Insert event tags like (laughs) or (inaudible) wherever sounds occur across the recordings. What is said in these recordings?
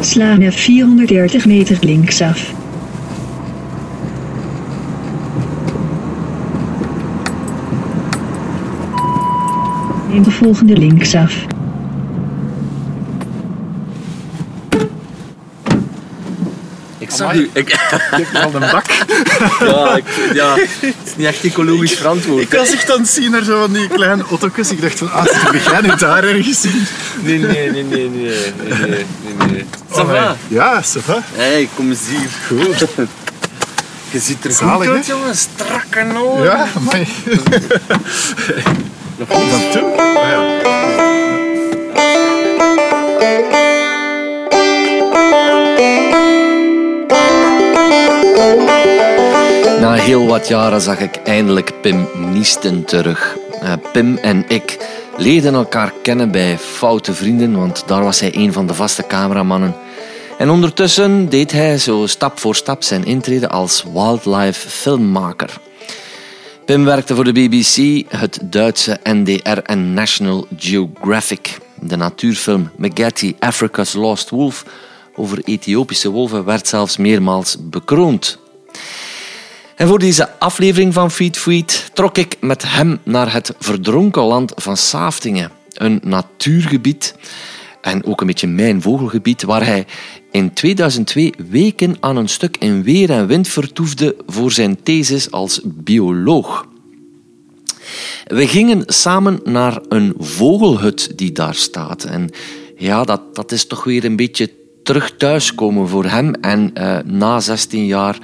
Sla naar 430 meter linksaf. Neem de volgende linksaf. Ik zag u. Ik, heb al een bak. (laughs) ja, ik, ja, (laughs) niet echt ecologisch verantwoord. Ik was echt aan het zien naar zo van die kleine auto's. Ik dacht van, ah, zit jij nu daar ergens zien. Nee, nee, nee, nee, nee, nee, nee, nee. Ça? Ja, ça va. Hé, kom eens hier. Goed. Je ziet er Zalig, goed uit, jongen. Strakke noor. Ja, maar... (laughs) Nog iets. Dat ah, ja. Heel wat jaren zag ik eindelijk Pim Niesten terug. Eh, Pim en ik leerden elkaar kennen bij Foute Vrienden, want daar was hij een van de vaste cameramannen. En ondertussen deed hij zo stap voor stap zijn intrede als wildlife filmmaker. Pim werkte voor de BBC, het Duitse NDR en National Geographic. De natuurfilm Megati Africa's Lost Wolf over Ethiopische wolven werd zelfs meermaals bekroond. En voor deze aflevering van Feed Feed trok ik met hem naar het verdronken land van Saaftingen. Een natuurgebied en ook een beetje mijn vogelgebied, waar hij in 2002 weken aan een stuk in weer en wind vertoefde voor zijn thesis als bioloog. We gingen samen naar een vogelhut die daar staat. En ja, dat, dat is toch weer een beetje terug thuiskomen voor hem. En eh, na 16 jaar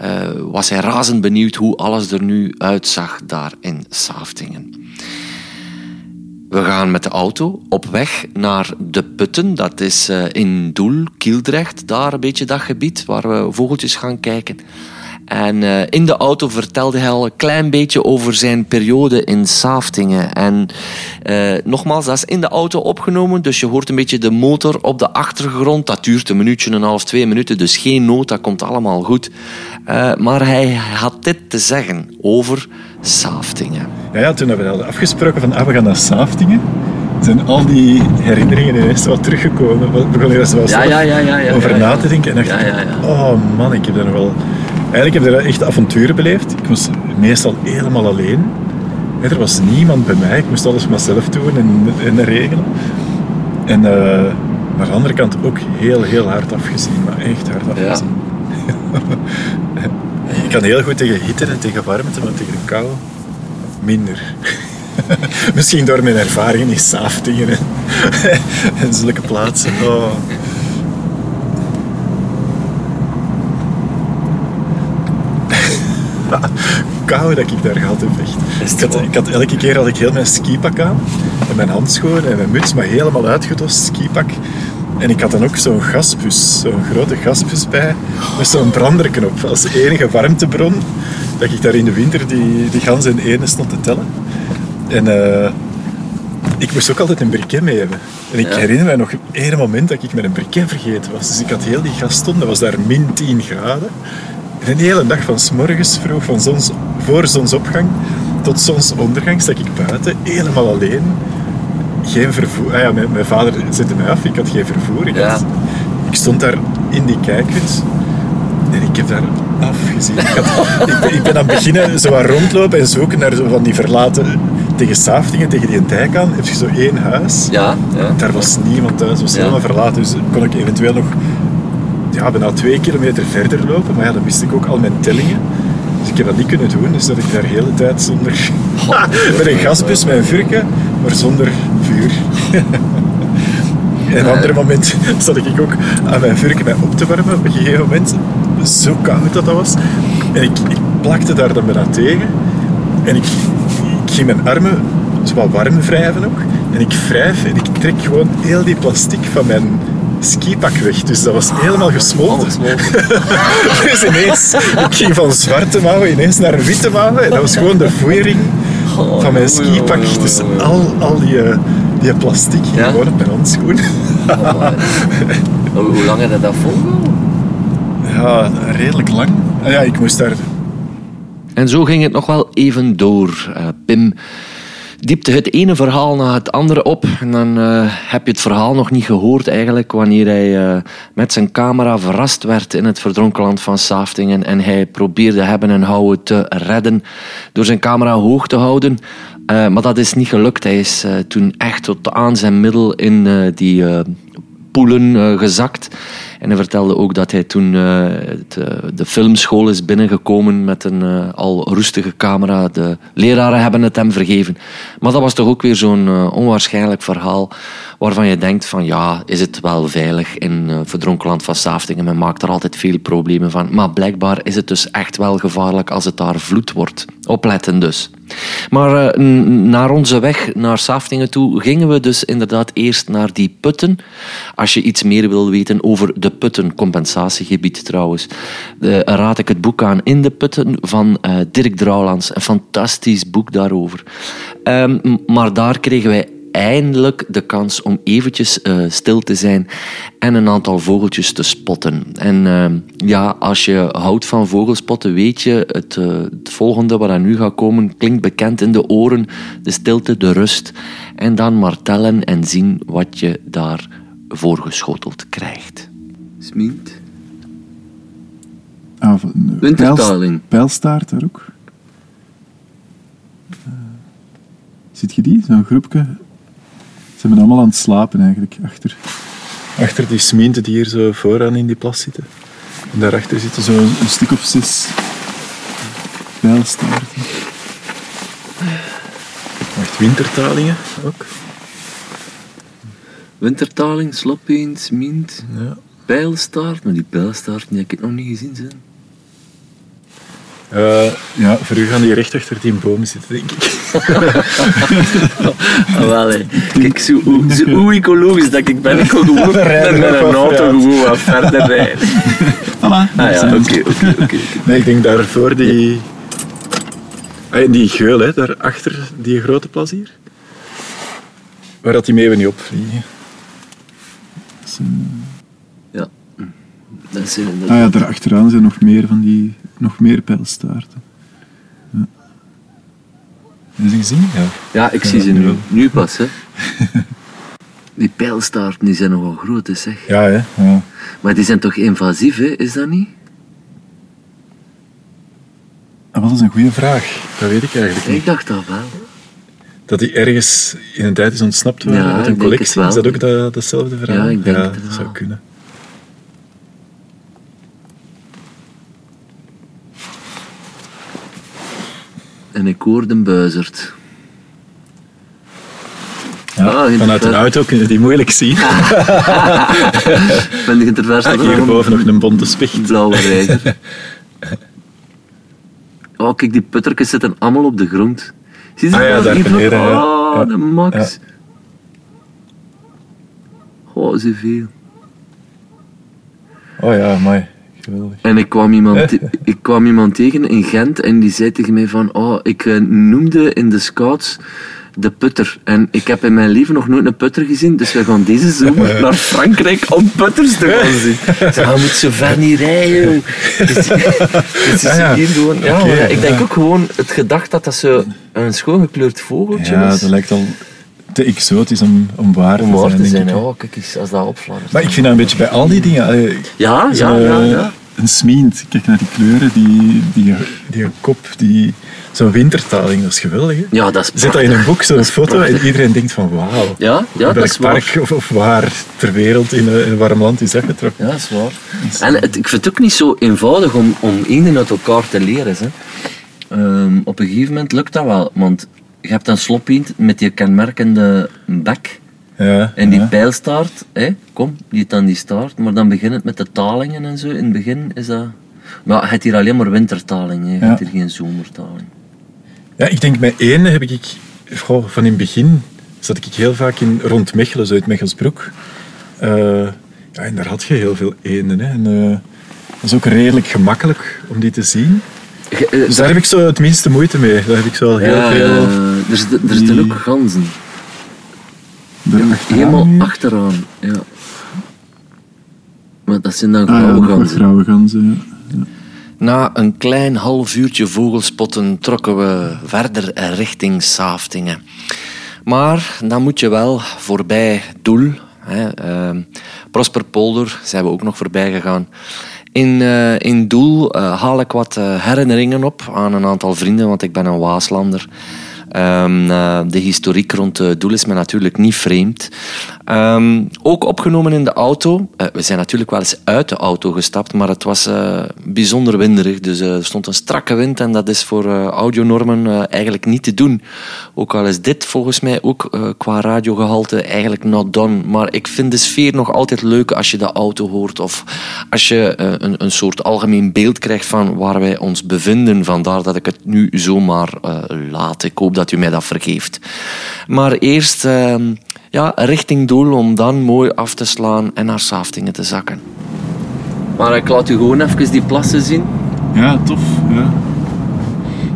eh, was hij razend benieuwd hoe alles er nu uitzag daar in Saaftingen. We gaan met de auto op weg naar de Putten. Dat is eh, in Doel, Kieldrecht, daar een beetje dat gebied waar we vogeltjes gaan kijken. En eh, in de auto vertelde hij al een klein beetje over zijn periode in Saaftingen. En eh, nogmaals, dat is in de auto opgenomen, dus je hoort een beetje de motor op de achtergrond. Dat duurt een minuutje, een half, twee minuten, dus geen nood, dat komt allemaal goed. Eh, maar hij had dit te zeggen over Saaftingen. Ja, ja, toen we hadden afgesproken van, ah, we gaan naar Saaftingen, zijn al die herinneringen ineens wat teruggekomen. We begonnen er zoals Ja, ja, ja, ja, ja, over na te denken. En dacht Ja, ik, ja, ja. oh man, ik heb daar nog wel... Eigenlijk heb ik daar echt avonturen beleefd. Ik was meestal helemaal alleen. Er was niemand bij mij. Ik moest alles maar zelf doen en, en regelen. En eh, maar aan de andere kant ook heel, heel hard afgezien. Maar echt hard Ja. afgezien. (laughs) ik kan heel goed tegen hitte en tegen warmte, maar tegen de kou minder. (laughs) Misschien door mijn ervaringen in Saaftingen en, (laughs) en zulke plaatsen. Oh. (laughs) kou dat ik daar gehad heb, echt. Ik had, ik had elke keer had ik heel mijn skipak aan en mijn handschoenen en mijn muts, maar helemaal uitgedost skipak. En ik had dan ook zo'n gaspus, zo'n grote gaspus bij, met zo'n branderknop als enige warmtebron. Dat ik daar in de winter die, die gans in ene stond te tellen. En eh, ik moest ook altijd een briquet mee hebben. En ik Ja. herinner me nog één moment dat ik met een briquet vergeten was. Dus ik had heel die gaston, dat was daar min 10 graden. En een hele dag van s morgens vroeg, van zons, voor zonsopgang tot zonsondergang, stak ik buiten, helemaal alleen. Geen vervoer. Ah ja, mijn, mijn vader zette mij af, ik had geen vervoer. Ik, Ja. had- ik stond daar in die kijkhut en ik heb daar afgezien. Ik, had, ik, ben, ik ben aan het beginnen zo wat rondlopen en zoeken naar zo van die verlaten... Tegen Saaftingen, tegen die dijk aan, heb je zo één huis. Ja, ja. Daar was niemand thuis, het was helemaal verlaten. Dus kon ik eventueel nog ja, bijna twee kilometer verder lopen. Maar ja, dan wist ik ook al mijn tellingen. Dus ik heb dat niet kunnen doen. Dus dat ik daar de hele tijd zonder... (laughs) met een gasbus, een vurken, maar zonder vuur. en op een ander moment zat ik ook aan mijn vurken mij op te warmen. Op een gegeven moment, zo koud dat dat was. En ik, ik plakte daar dan bijna tegen. En ik, ik ging mijn armen zo wat warm wrijven ook. En ik wrijf en ik trek gewoon heel die plastic van mijn skipak weg. Dus dat was helemaal gesmolten. (laughs) dus ineens, ik ging van zwarte mouwen ineens naar witte mouwen. En dat was gewoon de voering van mijn skipak. Dus al, al die, eh, die plastic ging Ja? gewoon op mijn handschoen. Hoe, hoe lang heb je dat volgehouden? Ja, redelijk lang. Ah ja, ik moest daar... En zo ging het nog wel even door. Eh, Pim diepte het ene verhaal na het andere op. En dan eh, heb je het verhaal nog niet gehoord eigenlijk, wanneer hij eh, met zijn camera verrast werd in het verdronken land van Saftingen. En hij probeerde hebben en houden te redden door zijn camera hoog te houden. Eh, maar dat is niet gelukt. Hij is toen echt tot aan zijn middel in die poelen gezakt. En hij vertelde ook dat hij toen eh, eh, de filmschool is binnengekomen met een eh, al roestige camera. De leraren hebben het hem vergeven. Maar dat was toch ook weer zo'n onwaarschijnlijk verhaal waarvan je denkt van ja, is het wel veilig in verdronken land van Saftingen? Men maakt er altijd veel problemen van. Maar blijkbaar is het dus echt wel gevaarlijk als het daar vloed wordt. Opletten dus. Maar eh, naar onze weg naar Saftingen toe gingen we dus inderdaad eerst naar die putten. Als je iets meer wil weten over de putten, compensatiegebied trouwens, eh, raad ik het boek aan In de Putten van eh, Dirk Drouwlands. Een fantastisch boek daarover. Ehm, maar daar kregen wij eindelijk de kans om eventjes eh, stil te zijn en een aantal vogeltjes te spotten. En ehm, ja, als je houdt van vogelspotten, weet je, het, eh, het volgende wat er nu gaat komen klinkt bekend in de oren. De stilte, de rust. En dan maar tellen en zien wat je daar voorgeschoteld krijgt. Smint. Ah, eh, Wintertaling. pijls- Pijlstaart daar ook. Eh, ziet je die? Zo'n groepje. Ze zijn allemaal aan het slapen eigenlijk, achter. Achter die smienten die hier zo vooraan in die plas zitten. En daarachter zitten zo... Zo een stuk of zes pijlstaarten. Wacht, wintertalingen ook. Wintertaling, sloppeen, smint, Ja. pijlstaart. Maar die pijlstaart die heb ik nog niet gezien zijn. Eh, ja, voor u gaan die recht achter die boom zitten, denk ik. (laughs) Ah, wel, hè. Kijk, zo, hoe- zo hoe ecologisch dat ik ben, ik kon gewoon (laughs) rijden met een auto gewoon wat verder rijden. (laughs) Voilà, Ah ja, oké, oké, oké. Nee, ik denk daarvoor die... Ah, die geul, hè, daarachter die grote plas hier. Waar dat die meeuwen niet opvliegen. Dat zijn- Ja. Dat zijn Ah inderdaad... ja, daar achteraan zijn nog meer van die, nog meer pijlstaarten. Heb je ze gezien? Ja. Ja, ik zie ze nu. Nu pas, hè. Die pijlstaarten die zijn nogal groot, hè, zeg. Ja, hè. Ja. Maar die zijn toch invasief, hè? Is dat niet? Ah, wat is een goede Vraag, dat weet ik eigenlijk Ik niet. dacht dat wel. Dat die ergens in een tijd is ontsnapt waren Ja, uit ik een collectie. Is dat ook dat, datzelfde verhaal? Ja, ik denk ja, het dat wel. zou kunnen. En ik hoorde een buizerd. Ja, Ah, vanuit de een auto kunnen die moeilijk zien. (laughs) Ben ik ter verste Ah, Hierboven nog een bonte spicht. blauwe reiger. (laughs) Oh, kijk, die puttertjes zitten allemaal op de grond. Zie je Ah ja, daar beneden. Oh, Ja. de max. Ja. Oh, zoveel. Oh ja, mooi. Geweldig. En ik kwam, iemand Eh. ik kwam iemand tegen in Gent en die zei tegen mij van, oh, ik eh, noemde in de scouts de putter. En ik heb in mijn leven nog nooit een putter gezien, dus we gaan deze zomer (laughs) naar Frankrijk om putters te gaan zien. (laughs) Ik zei, "Ah, moet zo ver niet rijden, joh." (laughs) Dus, dus Ah, ja. hier gewoon, ja, ja, ik denk ja. ook gewoon het gedacht dat dat zo een schoongekleurd vogeltje Ja, is. dat lijkt al te exotisch om, om waar Om te waar zijn, te hè. oh, kijk eens, als dat opfladdert. Maar ik vind dat een beetje bij al die dingen... allee, Ja, ja, ja, ja. Een smient, kijk naar die kleuren, die, die, Die kop, die... Zo'n wintertaling, dat is geweldig, hè? Ja, dat is Zet dat in een boek, zo'n foto, prachtig. en iedereen denkt van wauw. Ja, ja welk is waar. park of, of waar ter wereld in een, in een warm land is getrokken. Ja, dat is waar. En het, ik vind het ook niet zo eenvoudig om, om één uit elkaar te leren. Hè. Ehm, op een gegeven moment lukt dat wel, want je hebt een sloppiend met die kenmerkende bek Ja, en die Ja. pijlstaart. Hè. Kom, die dan die staart, maar dan begint het met de talingen en zo. In het begin is dat... Maar je hebt hier alleen maar wintertaling, hè. je hebt hier geen zomertaling. Ja, ik denk met één heb ik... Goh, van in het begin zat ik heel vaak in, rond Mechelen, zo uit Mechelsbroek. Eh, ja, en daar had je heel veel eenden. Hè. En, eh, dat is ook redelijk gemakkelijk om die te zien. Eh, Dus daar heb ik zo het minste moeite mee. Daar heb ik zo al heel ja, veel... er zitten- Die- ook ganzen. Achteraan Helemaal achteraan, ja. Maar dat zijn dan Ah grauwe wat ganzen. grauwe ganzen, ja. Na een klein half uurtje vogelspotten trokken we verder richting Saftingen. Maar dan moet je wel voorbij Doel. Hè, ehm, Prosperpolder zijn we ook nog voorbij gegaan. In, eh, in Doel eh, haal ik wat eh, herinneringen op aan een aantal vrienden, want ik ben een Waaslander. Ehm, eh, de historiek rond uh, Doel is me natuurlijk niet vreemd. Ehm, ook opgenomen in de auto. Uh, we zijn natuurlijk wel eens uit de auto gestapt, maar het was uh, bijzonder winderig. Dus er stond een strakke wind en dat is voor audionormen eigenlijk niet te doen. Ook al is dit volgens mij ook qua radiogehalte eigenlijk not done. Maar ik vind de sfeer nog altijd leuk als je de auto hoort of als je een, een soort algemeen beeld krijgt van waar wij ons bevinden. Vandaar dat ik het nu zomaar laat. Ik hoop dat u mij dat vergeeft. Maar eerst ehm, ja, richting doel om dan mooi af te slaan en naar Saftingen te zakken. Maar ik laat u gewoon even die plassen zien. Ja, tof. Ja.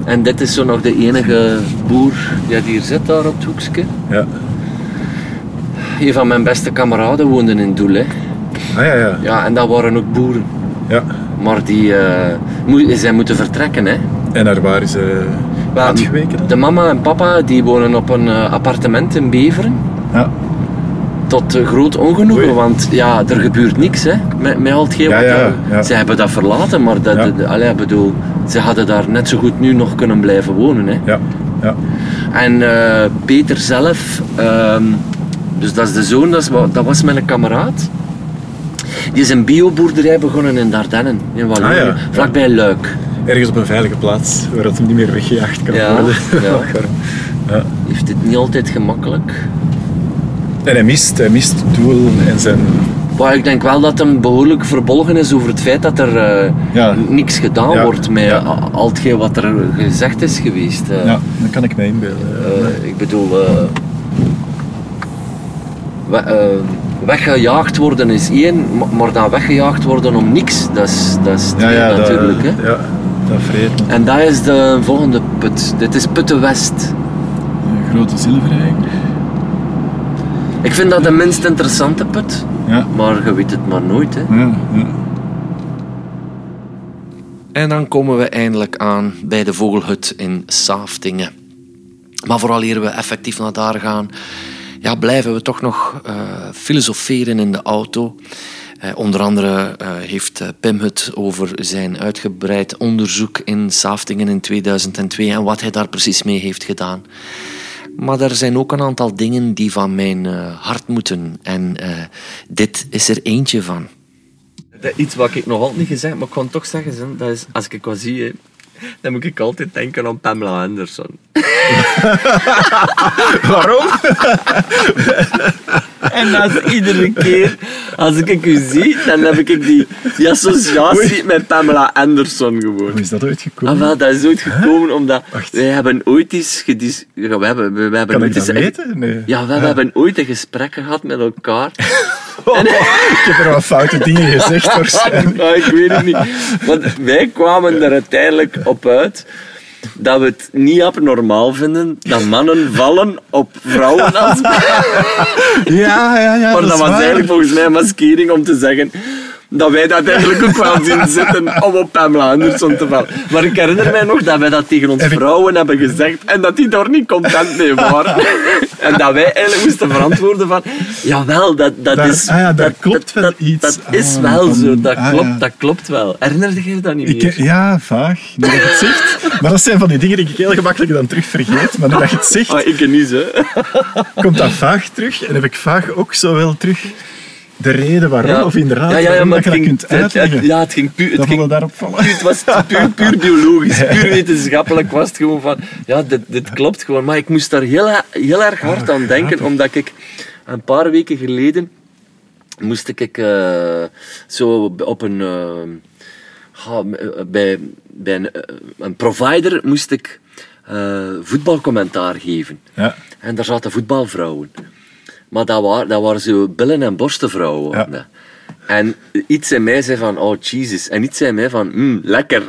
En dit is zo nog de enige boer die hier zit, daar op het hoekje. Ja. Een van mijn beste kameraden woonde in Doel. Hè. Ah ja, ja. Ja, en dat waren ook boeren. Ja. Maar die uh, zijn moeten vertrekken. Hè. En naar waar is ze uitgeweken? De mama en papa die wonen op een uh, appartement in Beveren. Ja. Tot uh, groot ongenoegen, Oei. want ja, er gebeurt niks hè, met, met al hetgeen Ja, wat ja, ja. Ze hebben dat verlaten, maar dat, de- allee, bedoel, ze hadden daar net zo goed nu nog kunnen blijven wonen. Hè. Ja. Ja. En eh, Peter zelf, ehm, dus dat is de zoon, dat, is, wa- dat was mijn kameraad. Die is een bioboerderij begonnen in Dardennen, in Wallonië, Ah, ja. vlakbij Luik. Ergens op een veilige plaats, waar hem niet meer weggejaagd kan Ja, worden. ja. (laughs) ja. Heeft het niet altijd gemakkelijk. En hij mist, hij mist het doel en zijn... Maar ik denk wel dat hem behoorlijk verbolgen is over het feit dat er Ja. niks gedaan Ja. wordt met Ja. al hetgeen wat er gezegd is geweest. eh. Ja, dat kan ik me inbeelden. Eh, ik bedoel, we- weggejaagd worden is één, ma- maar dan weggejaagd worden om niks, dat is, dat is twee ja, ja, natuurlijk. dat, hè. ja, dat vreet me. En dat is de volgende put. Dit is Putten West. Een grote zilverrijk. Ik vind dat de minst interessante put, Ja. maar je weet het maar nooit. Hè. Ja, ja. En dan komen we eindelijk aan bij de vogelhut in Saftingen. Maar vooral eer we effectief naar daar gaan, ja, blijven we toch nog eh, filosoferen in de auto. Eh, onder andere eh, heeft Pim het over zijn uitgebreid onderzoek in Saftingen in 2002 en wat hij daar precies mee heeft gedaan. Maar er zijn ook een aantal dingen die van mijn eh, hart moeten. En eh, dit is er eentje van. Iets wat ik nog altijd niet gezegd maar ik kan toch zeggen, zo, dat is, als ik wat zie, dan moet ik altijd denken aan Pamela Anderson. (laughs) Waarom? (laughs) (laughs) En is iedere keer, als ik u zie, dan heb ik die, die associatie met Pamela Anderson gewoon. Hoe is dat ooit Ah, gekomen? wel, dat is ooit gekomen omdat Wacht. wij hebben ooit eens gedis... ja, we hebben, we, we hebben kan ooit eens- weten? Nee. Ja, we, hebben ooit een gesprek gehad met elkaar. (laughs) Oh, ik heb er wat foute dingen gezegd. Ja, (laughs) ik weet het niet. Want wij kwamen er uiteindelijk op uit dat we het niet abnormaal vinden dat mannen vallen op vrouwen als Ja, ja, ja. Maar dat was waar. eigenlijk volgens mij een maskering om te zeggen dat wij dat eigenlijk ook wel zien (laughs) zitten om op Pamela Anderson te vallen. Maar ik herinner mij nog dat wij dat tegen ons vrouwen hebben gezegd en dat die daar niet content mee waren. (laughs) En dat wij eigenlijk moesten verantwoorden van, jawel, dat, dat Daar- is... ah ja, daar klopt wel dat, iets. Dat is Ah, wel van- zo, dat ah, klopt, ja. dat klopt wel. Herinnerde je je dat niet Ik, meer? ja, vaag. Dat je het zegt. Maar dat zijn van die dingen die ik heel gemakkelijk dan terug vergeet. Maar dat je het zegt, Ah, ik niet, hè. komt dat vaag terug. En heb ik vaag ook zo wel terug de reden waarom. Of inderdaad, ja, ja, ja, waarom maar dat ging, kunt het- het- uitleggen. ja, het ging puur... Het ging, daarop vallen. Puur, het was puur, puur biologisch, (laughs) puur wetenschappelijk was het gewoon van, ja, dit, dit klopt gewoon. Maar ik moest daar heel, heel erg hard aan denken, omdat ik een paar weken geleden moest ik eh, zo op een, eh, ja, bij, bij een, eh, een provider moest ik eh, voetbalcommentaar geven. Ja. En daar zaten voetbalvrouwen. Maar dat waren, dat waren zo billen- en borstenvrouwen. dat. En iets in mij zei van, oh Jesus. En iets in mij van, mm, lekker. (laughs)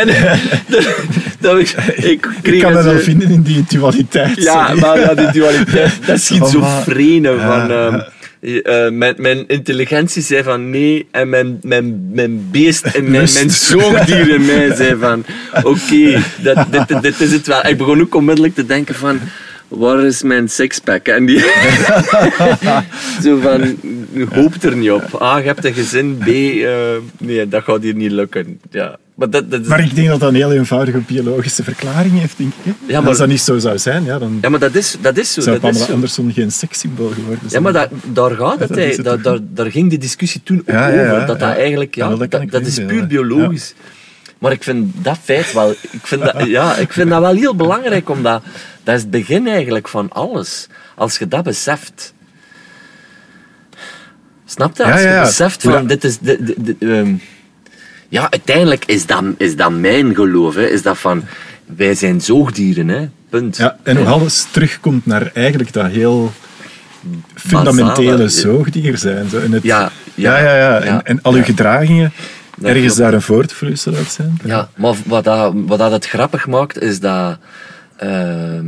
en dat, dat ik, ik kan zo- wel vinden in die dualiteit. Ja, sorry. maar ja, die dualiteit, (laughs) dat Oh, maar- vrenen Ja, van... ehm, eh, mijn, mijn intelligentie zei van nee. En mijn, mijn, mijn beest en mijn, mijn zoogdier in mij zei van (laughs) oké, dat dit, dit is het wel. Ik begon ook onmiddellijk te denken van waar is mijn sixpack? En die (laughs) zo van hoop er niet op. A, je hebt een gezin. B, eh, nee, dat gaat hier niet lukken. Ja. Maar dat, dat is, Maar ik denk dat dat een heel eenvoudige biologische verklaring heeft, denk ik. Ja, maar- Als dat niet zo zou zijn, ja, dan ja, maar dat is, dat is zo. zou Dat is Pamela zo. Anderson geen sekssymbool geworden Ja, zijn. maar dat, daar gaat het. het Daar, daar, daar ging de discussie toen ook Ja, ja, ja, over. Dat dat ja. eigenlijk, ja, Ja, dat is puur biologisch. Maar ik vind dat feit wel, ik vind dat, ja, ik vind dat wel heel belangrijk, omdat dat is het begin eigenlijk van alles. Als je dat beseft. Snap je? Als je beseft van, dit is... De, ehm, ja, uiteindelijk is dat, is dat mijn geloof. Hè. Is dat van, wij zijn zoogdieren, hè. Punt. Ja, en hoe alles terugkomt naar eigenlijk dat heel fundamentele Basale, zoogdier zijn. Zo. En het, Ja, ja, ja, ja. En, en al uw gedragingen ergens daar een voortvloeisel uit zijn. Ja, maar wat, dat, wat dat het grappig maakt, is dat... ehm,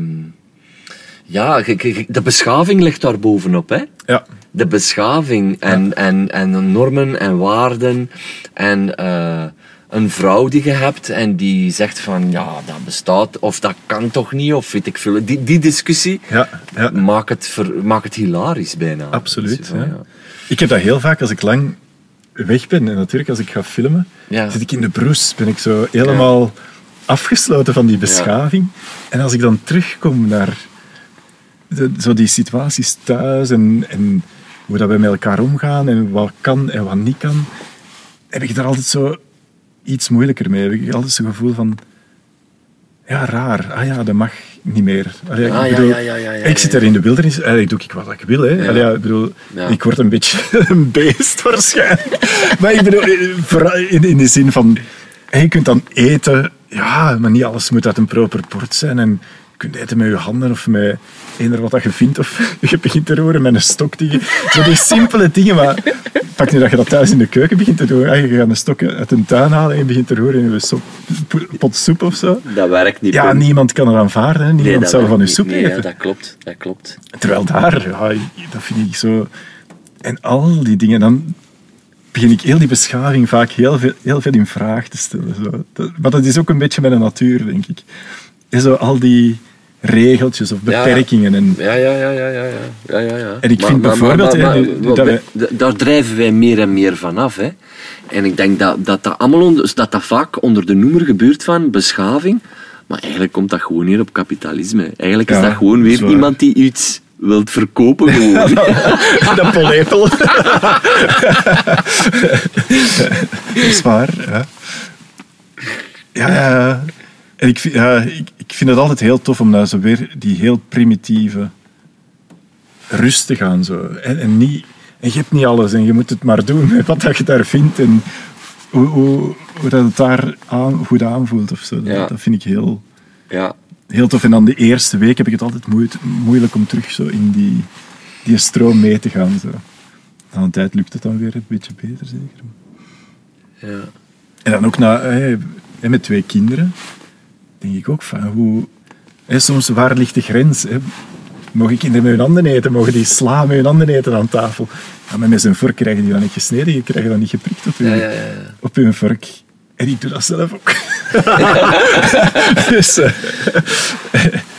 ja, de beschaving ligt daar bovenop, hè. Ja, De beschaving en, en, en normen en waarden en eh, een vrouw die je hebt en die zegt van ja, dat bestaat of dat kan toch niet of weet ik veel. Die, die discussie ja, ja. maakt, het ver, maakt het hilarisch bijna. absoluut. Van, ja. Ik heb dat heel vaak als ik lang weg ben. En natuurlijk, als ik ga filmen, zit ik in de broes. Ben ik zo helemaal afgesloten van die beschaving. En als ik dan terugkom naar de, zo die situaties thuis en, en hoe dat we met elkaar omgaan en wat kan en wat niet kan, heb ik daar altijd zo iets moeilijker mee. Heb ik altijd zo'n gevoel van... Ja, raar. Ah ja, dat mag niet meer. Allee, ik Ah, bedoel, ja, ja, ja, ik zit daar in de wildernis. Eigenlijk doe ik wat ik wil. Hè. Allee, ik bedoel, ik word een beetje (laughs) een beest waarschijnlijk. maar ik bedoel, in, in de zin van... Je kunt dan eten, ja, maar niet alles moet uit een proper bord zijn. En je kunt eten met je handen of met eender wat dat je vindt. Of (laughs) je begint te roeren met een stok. Die, zo die simpele dingen, maar... Pak nu dat je dat thuis in de keuken begint te doen. Je gaat een stok uit een tuin halen en je begint te roeren in een pot soep of zo. Dat werkt niet. Ja, niemand kan er aanvaarden. Hè. Niemand zou van je soep. Nee, ja, eten. dat klopt, dat klopt. Terwijl daar, ja, dat vind ik zo... En al die dingen, dan begin ik heel die beschaving vaak heel veel, heel veel in vraag te stellen. Zo. Dat- maar dat is ook een beetje met de natuur, denk ik. En zo al die regeltjes of beperkingen. En, Ja, ja, ja, ja, ja. ja, ja, ja. En ik vind bijvoorbeeld, dat wij- daar drijven wij meer en meer vanaf. Hè. En ik denk dat dat, dat, allemaal onder, dat dat vaak onder de noemer gebeurt van beschaving. Maar eigenlijk komt dat gewoon neer op kapitalisme. Eigenlijk is dat gewoon weer zwaar. iemand die iets wilt verkopen. Gewoon. (laughs) dat pollepel. dat is waar, ja. Ja, ja. En ik vind, ja, ik, ik vind het altijd heel tof om naar zo weer die heel primitieve rust te gaan. Zo. En, en, niet, en je hebt niet alles en je moet het maar doen (laughs) wat dat je daar vindt en hoe, hoe, hoe dat het daar aan, goed aanvoelt. Of zo. Dat, Ja. dat vind ik heel, ja. Heel tof. En dan de eerste week heb ik het altijd moeilijk om terug zo in die, die stroom mee te gaan. Zo. Na een tijd lukt het dan weer een beetje beter, zeker. Ja. En dan ook na, met twee kinderen, denk ik ook van hoe... Soms, waar ligt de grens? Hè? Mogen kinderen met hun handen eten? Mogen die sla met hun handen eten aan tafel? Ja, maar met zijn vork krijgen die dan niet gesneden, je krijgt dat niet geprikt op hun, ja, ja, ja. op hun vork. En ik doe dat zelf ook. (laughs) dus, eh,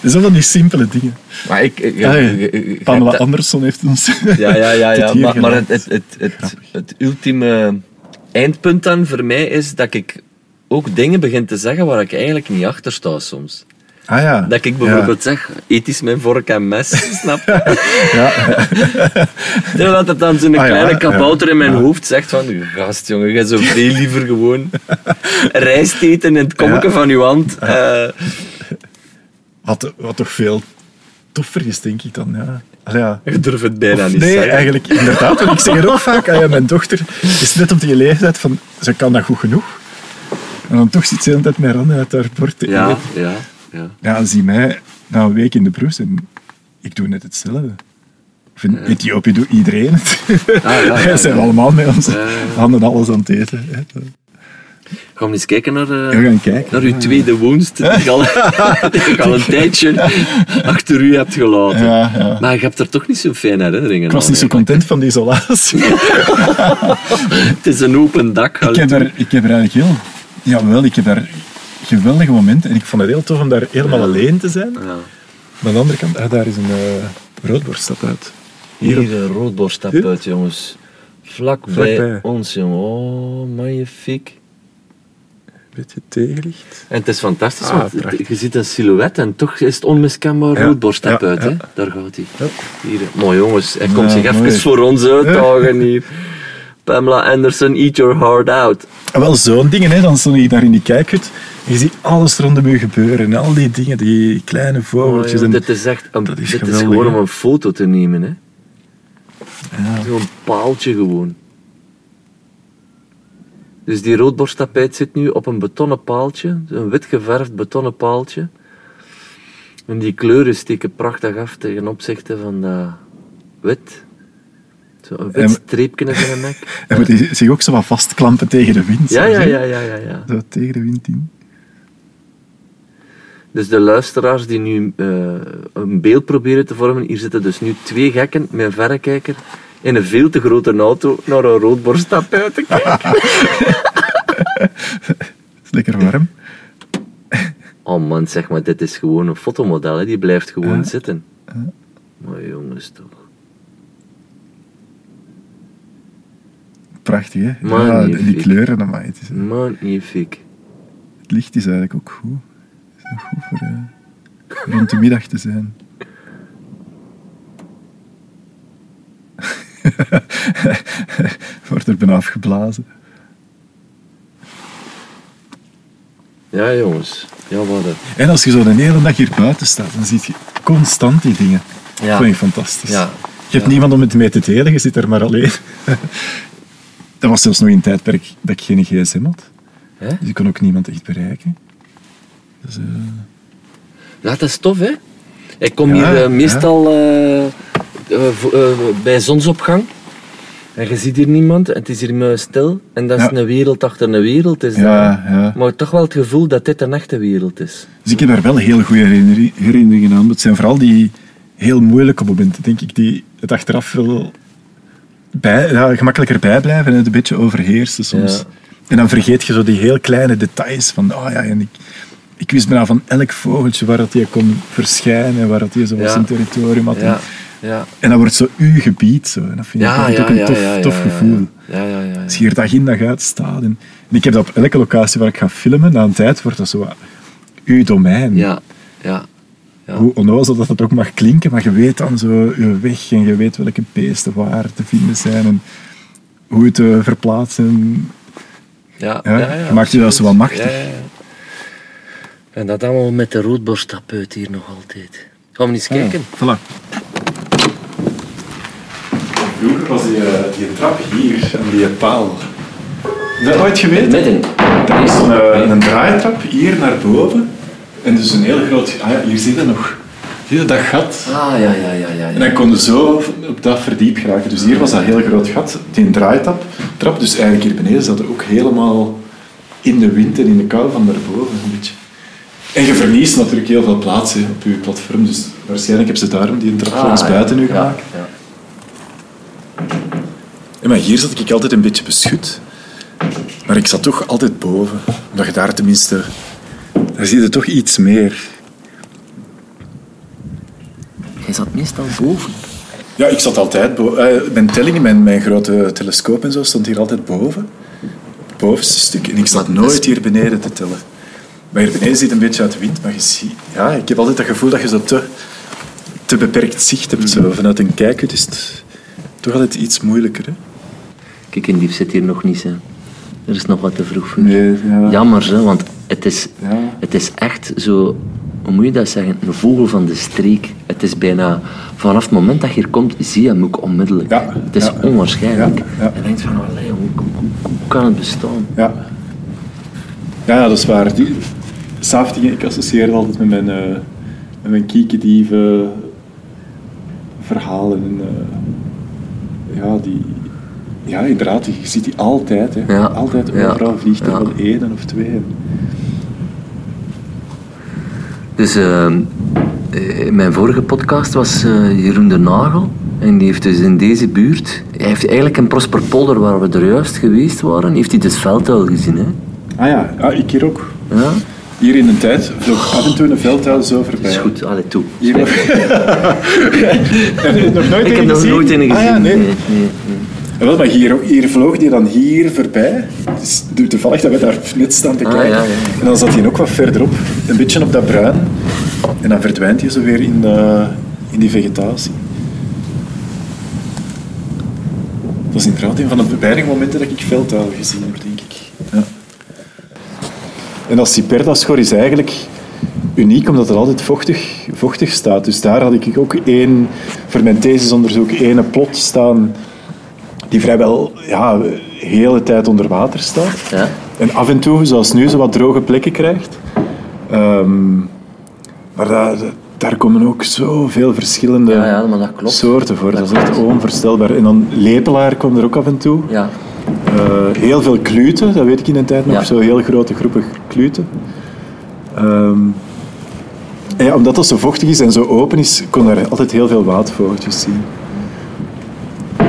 (laughs) zo van die simpele dingen. Maar ik... ik, Ja, ik- ja. Pamela heb dat- Anderson heeft ons Ja, ja, ja. (laughs) ja. Maar, maar het, geleid. het, het, het, het ultieme eindpunt dan voor mij is dat ik ook dingen begin te zeggen waar ik eigenlijk niet achter sta soms. Ah ja. Dat ik bijvoorbeeld zeg, ethisch mijn vork en mes, snap je? (laughs) Ja, Terwijl dat het dan zo'n Ah kleine kabouter in mijn hoofd zegt van, gast jongen, je zou veel liever gewoon (laughs) rijst eten in het kommetje van je hand. Eh, wat, wat toch veel toffer is, denk ik dan. Ja. Ja. ik durf het bijna Of niet nee, zeggen. eigenlijk inderdaad. Want ik zeg het ook vaak. Ah ja, mijn dochter is net op die leeftijd van, ze kan dat goed genoeg. En dan toch zit ze de hele tijd met uit haar bord te Ja, eten. ja, ja. Ja, zie mij na een week in de broes en ik doe net hetzelfde. In Ethiopië doet iedereen het. Ah, ja, (laughs) ja, zijn ja. allemaal met onze Ja, ja, ja. handen alles aan het eten. hè. Gaan we eens kijken naar, eh, We gaan kijken. naar uw tweede woonst, die je al, (laughs) die al een tijdje achter u hebt gelaten. Ja, ja. Maar je hebt er toch niet zo'n fijne herinneringen Ik was aan, niet zo content van de isolatie. (laughs) Het is een open dak. Ik heb, er, ik heb er eigenlijk heel... Ja, wel, ik heb daar geweldige momenten. En ik vond het heel tof om daar helemaal alleen te zijn. Ja. Maar aan de andere kant, ah, daar is een uh, uit. Hier Hier een roodborstap Hier? uit, jongens. Vlak Vlakbij. bij ons, jongen. Oh, magnifiek. Een beetje tegenlicht. En het is fantastisch, Ah, want prachtig. je ziet een silhouet en toch is het onmiskenbaar Ja, uit. Hè? Daar gaat hij. Hier, mooi jongens. Hij komt zich even voor ons uitdagen hier. (laughs) Pamela Anderson, eat your heart out. Wel zo'n dingen, hè. dan stond ik daar in die kijkhut. En je ziet alles rondom je gebeuren. En al die dingen, die kleine Oh, vogeltjes. joh, en dit is echt een, dat is dit is geweldig, gewoon hè. om een foto te nemen. Hè? Ja. Zo'n paaltje gewoon. Dus die roodborsttapijt zit nu op een betonnen paaltje, een wit geverfd betonnen paaltje. En die kleuren steken prachtig af ten opzichte van dat wit. Zo een wit streepje in zijn nek. (laughs) En moet hij zich ook zo wat vastklampen tegen de wind. Ja, ja, ja, ja, ja, ja. Zo tegen de wind in. Dus de luisteraars die nu eh, een beeld proberen te vormen, hier zitten dus nu twee gekken met een verrekijker in een veel te grote auto naar een roodborsttapijt te kijken. Het (laughs) is lekker warm. (laughs) Oh man, zeg maar, dit is gewoon een fotomodel, hè. die blijft gewoon zitten. Maar jongens toch. Prachtig, hè? Ja, die kleuren, amai, het, is, Magnifiek. het licht is eigenlijk ook goed. Het is nog goed voor eh, rond de middag te zijn. (laughs) Wordt er bijna afgeblazen. Ja jongens, ja wat En als je zo de hele dag hier buiten staat, dan zie je constant die dingen. Ja. Dat vind ik fantastisch. Ja. Je hebt niemand om het mee te delen, je zit er maar alleen. (laughs) Dat was zelfs nog in een tijdperk dat ik geen gsm had. Hè? Dus ik kon ook niemand echt bereiken. Dus, eh, Ja, dat is tof hè. Ik kom Ja, hier eh, meestal eh, bij zonsopgang. En je ziet hier niemand en het is hier stil. En dat is Ja. een wereld achter een wereld. Is ja, dat. ja. Maar toch wel het gevoel dat dit een echte wereld is. Dus ik heb daar wel heel goede herinneri- herinneringen aan. Het zijn vooral die heel moeilijke momenten, denk ik, die het achteraf wel bij, ja, gemakkelijker bijblijven en het een beetje overheersen soms. Ja. En dan vergeet je zo die heel kleine details van, oh ja, en ik, ik wist bijna van elk vogeltje waar dat die kon verschijnen, waar dat die zo was zijn territorium had. Ja, ja. En dat wordt zo uw gebied zo. En dat vind ik Ja, ook een ja, tof, gevoel. Als je hier dag in dag uit staat. En, en ik heb dat op elke locatie waar ik ga filmen, na een tijd wordt dat zo uw domein. Ja, ja. Ja. Hoe onnozel dat het ook mag klinken, maar je weet dan zo je weg en je weet welke beesten waar te vinden zijn en hoe het te verplaatsen. Ja, Ja, ja, ja, je maakt je dat zo wel machtig. Ja, ja, ja. En dat allemaal met de roodborsttapuit hier nog altijd. Gaan we eens kijken? Voilà. Vroeger was die, eh, die trap hier, aan die paal. Heb je dat ooit geweten? Midden. Er is een, eh, een draaitrap hier naar boven. En dus een heel groot... Ah ja, hier zie je nog. Zie je dat gat? Ah, ja, ja, ja, ja. En ja. dan kon je zo op dat verdiep geraken. Dus hier was dat heel groot gat, die draaitrap. Trap, dus eigenlijk hier beneden zat ook helemaal in de wind en in de kou van daarboven een beetje. En je verliest natuurlijk heel veel plaats hè, op je platform. Dus waarschijnlijk hebben ze daarom die trap Ah, langs ja, buiten nu gemaakt. ja. Ja, maar hier zat ik altijd een beetje beschut. Maar ik zat toch altijd boven. Omdat je daar tenminste... Daar zie je toch iets meer. Jij zat meestal boven. Ja, ik zat altijd boven. mijn tellingen, mijn, mijn grote telescoop en zo, stond hier altijd boven. Het bovenste stuk. En ik zat dat nooit hier beneden te tellen. Maar hier beneden zit een beetje uit de wind. Maar je ziet... Ja, ik heb altijd het gevoel dat je zo te, te beperkt zicht hebt. Zo. Vanuit een kijkhut is het toch altijd iets moeilijker. Hè? Kijk, en dief zit hier nog niet, hè. Er is nog wat te vroeg voor. Nee, ja. Jammer, hè, want het is, Ja. het is echt zo... Hoe moet je dat zeggen? Een vogel van de streek. Het is bijna... Vanaf het moment dat je hier komt, zie je hem ook onmiddellijk. Ja, Het is ja. onwaarschijnlijk. Ja, ja. Je denkt van, allee, hoe, hoe, kan het bestaan? Ja. Ja, dat is waar. Die, Saftige, ik associeer het altijd met mijn, eh met mijn kiekendieven verhalen. En, eh, ja, die ja, inderdaad, je ziet die altijd. Hè. Ja. Altijd overal vliegt er wel één of twee. Dus eh, eh, mijn vorige podcast was eh, Jeroen de Nagel. En die heeft dus in deze buurt... Hij heeft eigenlijk in Prosperpolder, waar we er juist geweest waren, heeft hij dus veldtuil gezien. Hè? Ah ja, ah, ik hier ook. Ja, Hier in een tijd vloog af en toe een veldtuil zo voorbij. dat is goed. Allee, toe. Hier nog, (laughs) Heb je nog nooit Ik heb nog nooit in gezien. Ah ja, nee. nee, nee. Wel, maar hier, hier vloog die dan hier voorbij. Dus toevallig dat we daar net staan te Ah, kijken. ja, ja, ja. En dan zat hij ook wat verderop, een beetje op dat bruin. En dan verdwijnt hij zo weer in, de, in die vegetatie. Dat is inderdaad een van de momenten dat ik veldtuil gezien heb, denk ik. Ja. En als Ciperdaschor is eigenlijk uniek omdat het altijd vochtig, vochtig staat. Dus daar had ik ook één, voor mijn thesisonderzoek, één plot staan die vrijwel ja, de hele tijd onder water staat. Ja? En af en toe, zoals nu, zo wat droge plekken krijgt. Ehm, maar daar, daar komen ook zoveel verschillende Ja, ja, maar dat klopt. soorten voor. Dat, Dat is echt onvoorstelbaar. En dan lepelaar komt er ook af en toe. Ja. Eh, heel veel kluten, dat weet ik in een tijd nog. Ja. Zo heel grote groepen kluten. Ehm, ja, omdat dat zo vochtig is en zo open is, kon er altijd heel veel waadvogeltjes zien.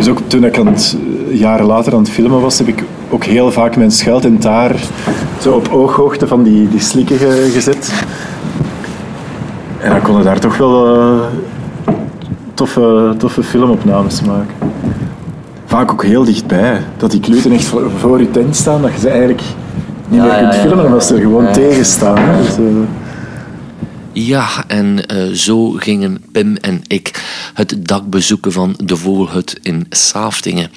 Dus ook toen ik aan het, eh, jaren later aan het filmen was, heb ik ook heel vaak mijn schuiltentaar zo op ooghoogte van die, die slikken ge- gezet. En dan konden daar toch wel eh, toffe, toffe filmopnames maken. Vaak ook heel dichtbij. Dat die kluten echt voor, voor je tent staan, dat je ze eigenlijk niet Ja, meer kunt ja, filmen, ja, omdat ze er gewoon tegen staan. Dus, eh, Ja, en eh, zo gingen Pim en ik het dak bezoeken van de Vogelhut in Saaftingen.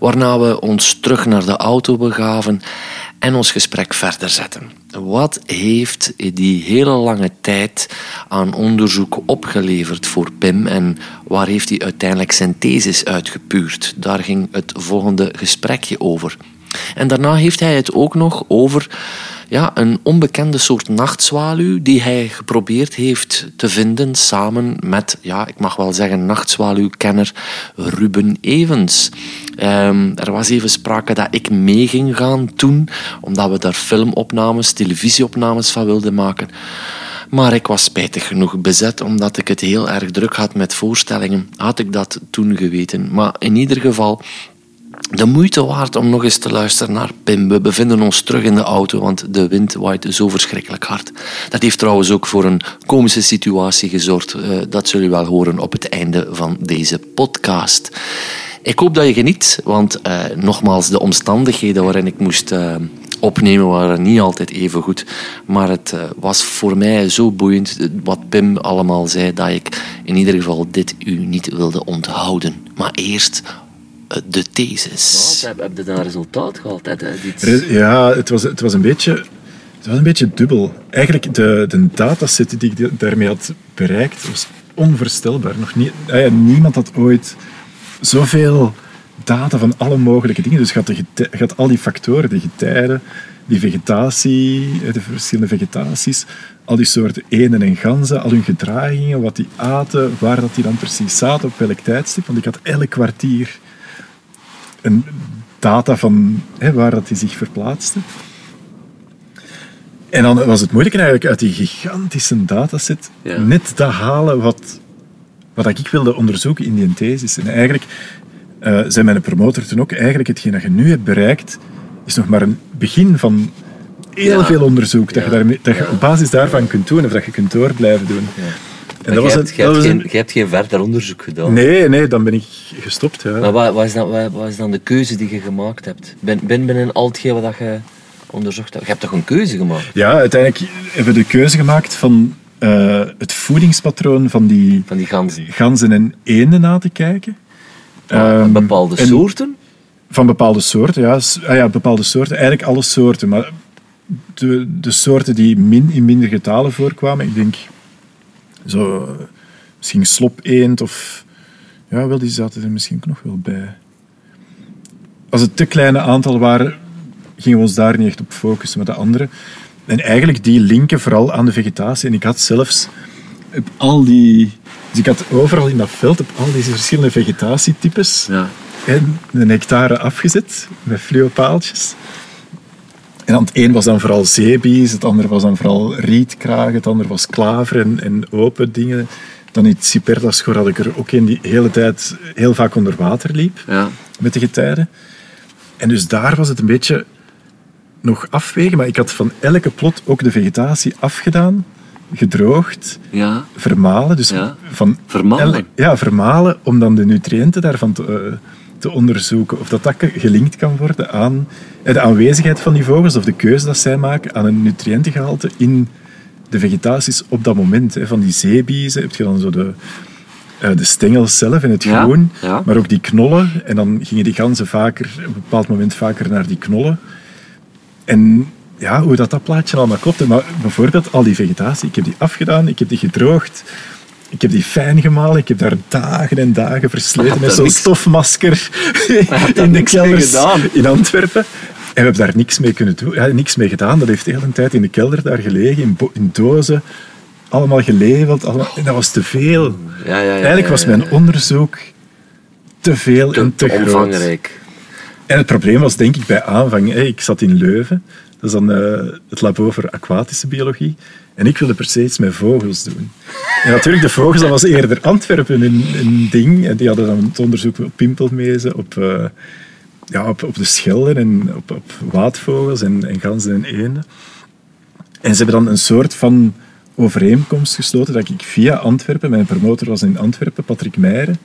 Waarna we ons terug naar de auto begaven en ons gesprek verder zetten. Wat heeft die hele lange tijd aan onderzoek opgeleverd voor Pim en waar heeft hij uiteindelijk zijn thesis uitgepuurd? Daar ging het volgende gesprekje over. En daarna heeft hij het ook nog over ja, een onbekende soort nachtzwaluw die hij geprobeerd heeft te vinden samen met, ja, ik mag wel zeggen, nachtzwaluwkenner Ruben Evans. Ehm, er was even sprake dat ik mee ging gaan toen, omdat we daar filmopnames, televisieopnames van wilden maken. Maar ik was spijtig genoeg bezet, omdat ik het heel erg druk had met voorstellingen. Had ik dat toen geweten. Maar in ieder geval, de moeite waard om nog eens te luisteren naar Pim. We bevinden ons terug in de auto, want de wind waait zo verschrikkelijk hard. Dat heeft trouwens ook voor een komische situatie gezorgd. Eh, dat zullen jullie wel horen op het einde van deze podcast. Ik hoop dat je geniet, want eh, nogmaals, de omstandigheden waarin ik moest eh, opnemen waren niet altijd even goed. Maar het was voor mij zo boeiend wat Pim allemaal zei, dat ik in ieder geval dit u niet wilde onthouden. Maar eerst de thesis. heb, heb je dan resultaat gehad? Ja, het was, het was een beetje... Het was een beetje dubbel. Eigenlijk, de, de dataset die ik da- daarmee had bereikt, was onvoorstelbaar. Nog niet, ja, niemand had ooit zoveel data van alle mogelijke dingen. Dus je had, de gete- je had al die factoren, de getijden, die vegetatie, eh, de verschillende vegetaties, al die soorten eenden en ganzen, al hun gedragingen, wat die aten, waar dat die dan precies zaten, op welk tijdstip. Want ik had elk kwartier een data van hè, waar dat die zich verplaatste. En dan was het moeilijk eigenlijk uit die gigantische dataset Ja. net dat halen wat, wat ik wilde onderzoeken in die thesis. En eigenlijk eh, zei mijn promotor toen ook, eigenlijk hetgeen dat je nu hebt bereikt, is nog maar een begin van heel Ja. veel onderzoek dat, je, daarmee, dat je op basis daarvan kunt doen of dat je kunt door blijven doen. En dat was een- hebt, dat hebt was geen, een- jij hebt geen verder onderzoek gedaan. Nee, nee, dan ben ik gestopt. Ja. Maar wat, wat, is dan, wat, wat is dan de keuze die je gemaakt hebt? Ben, ben binnen al hetgeen wat je onderzocht hebt. Je hebt toch een keuze gemaakt? Ja, uiteindelijk hebben we de keuze gemaakt van eh, het voedingspatroon van die Van die ganzen. ganzen en eenden na te kijken. Van Ehm, bepaalde en soorten? Van bepaalde soorten, ja. Ah, ja. Bepaalde soorten, eigenlijk alle soorten. Maar de, de soorten die min, in minder getalen voorkwamen, ik denk zo, misschien slopeend of... Ja, wel, die zaten er misschien nog wel bij. Als het te kleine aantal waren, gingen we ons daar niet echt op focussen met de andere. En eigenlijk die linken vooral aan de vegetatie. En ik had zelfs op al die... Dus ik had overal in dat veld, op al deze verschillende vegetatietypes, Ja. en een hectare afgezet met fluopaaltjes. En dan het een was dan vooral zeebies, het andere was dan vooral rietkraag, het andere was klaver en, en open dingen. Dan in het Cipertaschoor had ik er ook een die hele tijd heel vaak onder water liep Ja. met de getijden. En dus daar was het een beetje nog afwegen, maar ik had van elke plot ook de vegetatie afgedaan, gedroogd, Ja. vermalen. Dus Ja. van Vermalen? ja, vermalen om dan de nutriënten daarvan te, eh, te onderzoeken. Of dat, dat gelinkt kan worden aan de aanwezigheid van die vogels of de keuze dat zij maken aan een nutriëntengehalte in de vegetaties op dat moment. Hè. Van die zeebiezen heb je dan zo de, eh, de stengels zelf in het Ja, groen, ja. maar ook die knollen. En dan gingen die ganzen vaker, op een bepaald moment vaker naar die knollen. En ja, hoe dat, dat plaatje allemaal klopt. Maar bijvoorbeeld al die vegetatie, ik heb die afgedaan, ik heb die gedroogd. Ik heb die fijn gemalen, ik heb daar dagen en dagen versleten met zo'n stofmasker in de kelders in Antwerpen. En we hebben daar niks mee kunnen doen. Ja, niks mee gedaan. Dat heeft de hele tijd in de kelder daar gelegen, in, dozen. Allemaal gelabeld. Allemaal, en dat was te veel. Ja, ja, ja, Eigenlijk was mijn onderzoek te veel Te, en te, te groot. omvangrijk. En het probleem was denk ik bij aanvang. hè, Ik zat in Leuven. Dat is dan eh, het labo voor aquatische biologie. En ik wilde per se iets met vogels doen. En natuurlijk, de vogels, dat was eerder Antwerpen een, een ding. En die hadden dan het onderzoek op pimpelmezen, op, eh, ja, op, op de schelden en op, op waatvogels en, en ganzen en eenden. En ze hebben dan een soort van overeenkomst gesloten dat ik via Antwerpen, mijn promotor was in Antwerpen, Patrick Meijeren,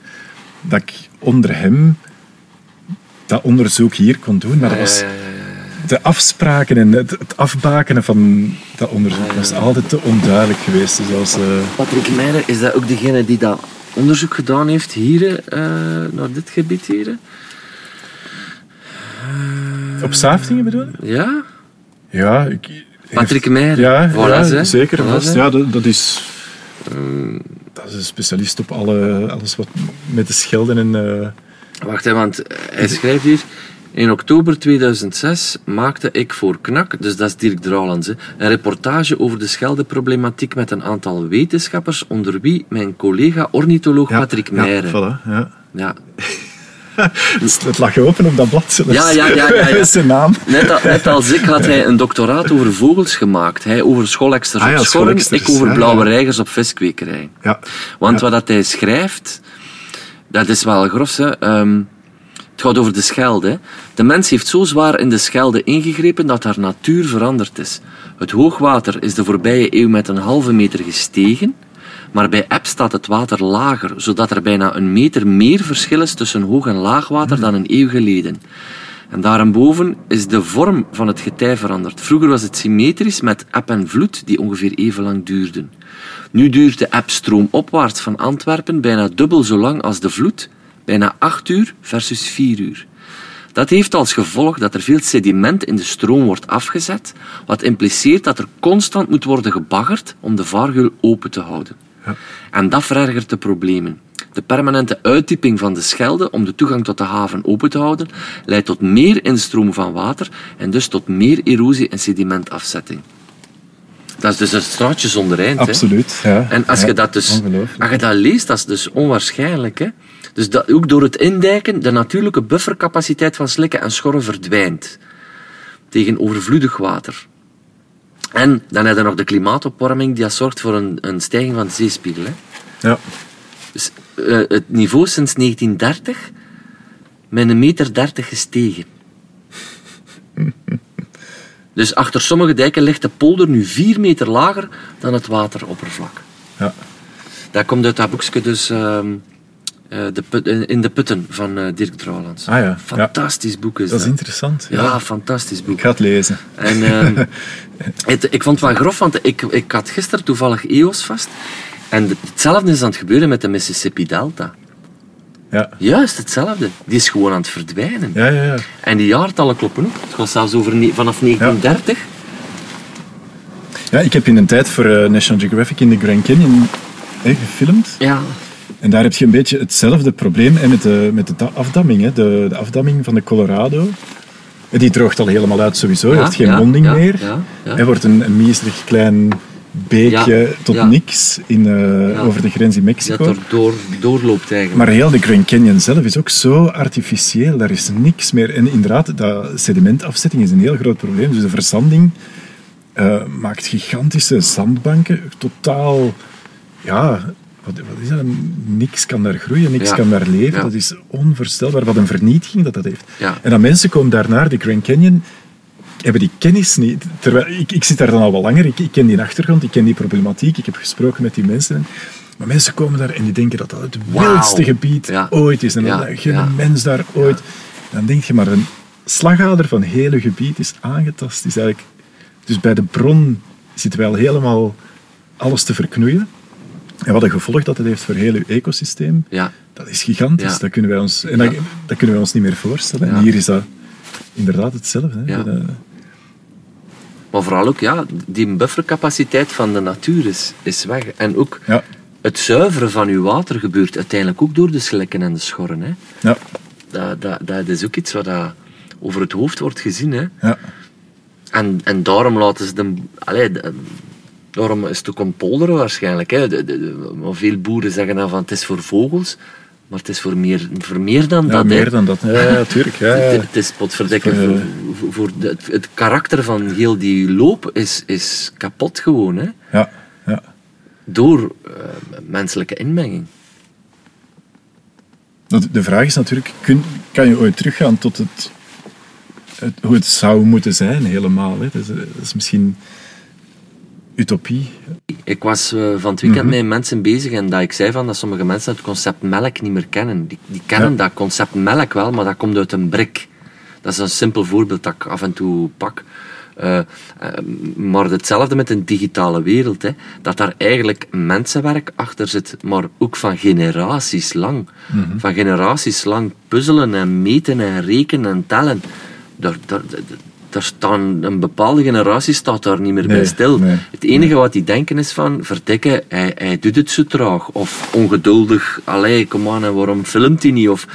dat ik onder hem dat onderzoek hier kon doen. Maar dat was de afspraken en het, het afbakenen van dat onderzoek was altijd te onduidelijk geweest. Dus als, eh, Patrick Meijer, is dat ook degene die dat onderzoek gedaan heeft hier, eh, naar dit gebied hier? op Saaftingen bedoel je? Ja? Ja, ik, Patrick Meijer. Ja, Voilà, ja zeker. Vast. ja, dat, dat is... Dat is een specialist op alle, alles wat met de schelden en... eh, Wacht, hè, want hij schrijft hier... In oktober 2006 maakte ik voor KNAK, dus dat is Dirk Drouwlands, een reportage over de scheldenproblematiek met een aantal wetenschappers, onder wie mijn collega ornitholoog ja, Patrick ja, Meijer. voilà, ja. Ja. (laughs) Het, lag open op dat blad. Ja, ja, ja, ja, ja. (laughs) Zijn naam. Net, al- net als ik had hij een doctoraat over vogels gemaakt. Hij over scholeksters Ah ja, op ik over ja, blauwe ja. reigers op viskwekerij. Ja. Want Ja. wat dat hij schrijft, dat is wel grof. Hè. Ehm, het gaat over de Schelde. De mens heeft zo zwaar in de Schelde ingegrepen dat haar natuur veranderd is. Het hoogwater is de voorbije eeuw met een halve meter gestegen, maar bij eb staat het water lager, zodat er bijna een meter meer verschil is tussen hoog- en laagwater dan een eeuw geleden. En daarboven is de vorm van het getij veranderd. Vroeger was het symmetrisch met eb en vloed die ongeveer even lang duurden. Nu duurt de eb stroomopwaarts van Antwerpen bijna dubbel zo lang als de vloed, bijna 8 uur versus 4 uur. Dat heeft als gevolg dat er veel sediment in de stroom wordt afgezet, wat impliceert dat er constant moet worden gebaggerd om de vaargeul open te houden. En dat verergert de problemen. De permanente uitdieping van de Schelde om de toegang tot de haven open te houden, leidt tot meer instroom van water en dus tot meer erosie en sedimentafzetting. Dat is dus een straatje zonder eind. hè. Absoluut. Ja. En als Ja, je dat dus als je dat leest, dat is dus onwaarschijnlijk. Hè? Dus dat, ook door het indijken de natuurlijke buffercapaciteit van slikken en schorren verdwijnt tegen overvloedig water. En dan heb je nog de klimaatopwarming die zorgt voor een, een stijging van de zeespiegel. Hè? Ja. Dus eh, het niveau sinds 1930 met een meter 30 gestegen. (laughs) Dus achter sommige dijken ligt de polder nu 4 meter lager dan het wateroppervlak. Ja. Dat komt uit dat boekje dus ehm, eh, de put- in de putten van eh, Dirk Drouwlands. Ah ja, Fantastisch boek is Dat dat. is interessant. Ja, fantastisch boek. Ik ga het lezen. En ehm, (laughs) het, ik vond het wel grof, want ik, ik had gisteren toevallig EOS vast. En hetzelfde is aan het gebeuren met de Mississippi Delta. Ja. Juist hetzelfde. Die is gewoon aan het verdwijnen. Ja, ja, ja. En die jaartallen kloppen ook. Het gaat zelfs over vanaf 1930. Ja, ik heb in een tijd voor eh, National Geographic in de Grand Canyon gefilmd. Ja. En daar heb je een beetje hetzelfde probleem hè, met, de, met de da- afdamming. Hè. De, de afdamming van de Colorado. Die droogt al helemaal uit sowieso. Ja, heeft geen ja, monding ja, meer. Hij wordt een, een klein beekje tot niks in, eh, over de grens in Dat Mexico. er door, doorloopt eigenlijk. Maar heel de Grand Canyon zelf is ook zo artificieel. Daar is niks meer. En inderdaad, dat sedimentafzetting is een heel groot probleem. Dus de verzanding eh, maakt gigantische zandbanken. Totaal, ja, wat, wat is dat? Niks kan daar groeien, niks Ja. kan daar leven. Ja. Dat is onvoorstelbaar wat een vernietiging dat dat heeft. Ja. En dan mensen komen daar naar de Grand Canyon hebben die kennis niet. Terwijl, ik, ik zit daar dan al wel langer, ik, ik ken die achtergrond, ik ken die problematiek, ik heb gesproken met die mensen. Maar mensen komen daar en die denken dat dat het wildste gebied ooit is. En dat geen mens daar ooit... Dan denk je, maar een slagader van het hele gebied is aangetast. Is eigenlijk, dus bij de bron zitten wij al helemaal alles te verknoeien. En wat een gevolg dat het heeft voor heel uw ecosysteem, Ja, dat is gigantisch. Ja. Dat, kunnen wij ons, en dat, kunnen wij ons niet meer voorstellen. En hier is dat inderdaad hetzelfde. Hè. Dat, eh, maar vooral ook, ja, die buffercapaciteit van de natuur is, is weg. En ook ja. het zuiveren van uw water gebeurt uiteindelijk ook door de slikken en de schorren. Hè. Ja. Dat, dat, dat is ook iets wat dat over het hoofd wordt gezien. Hè. Ja. En, en daarom laten ze de, allee, de- daarom is het ook een polderen waarschijnlijk. Hè. De, de, veel boeren zeggen dan van het is voor vogels, maar het is voor meer, voor meer dan Ja, dat. meer dan dat. Ja, ja, tuurlijk. Ja. Het, het is potverdikke. Het is Voor, voor, voor, het, het karakter van heel die loop is, is kapot gewoon. Hè? ja, ja. Door eh, menselijke inmenging. De vraag is natuurlijk, kun, kan je ooit teruggaan tot het, het, hoe het zou moeten zijn helemaal? Hè? Dat, is, dat is misschien utopie. Ik was eh, van het weekend Mhm. met mensen bezig en dat ik zei van dat sommige mensen het concept melk niet meer kennen. Die, die kennen Ja. dat concept melk wel, maar dat komt uit een brik. Dat is een simpel voorbeeld dat ik af en toe pak. Eh, eh, maar hetzelfde met een digitale wereld. Hè. Dat daar eigenlijk mensenwerk achter zit, maar ook van generaties lang. Mhm. Van generaties lang puzzelen en meten en rekenen en tellen. Daar, daar, daar, staan, een bepaalde generatie staat daar niet meer bij stil. nee. Het enige wat die denken is van, verdikke, hij, hij doet het zo traag. Of ongeduldig, allee, kom aan, en waarom filmt hij niet? Of,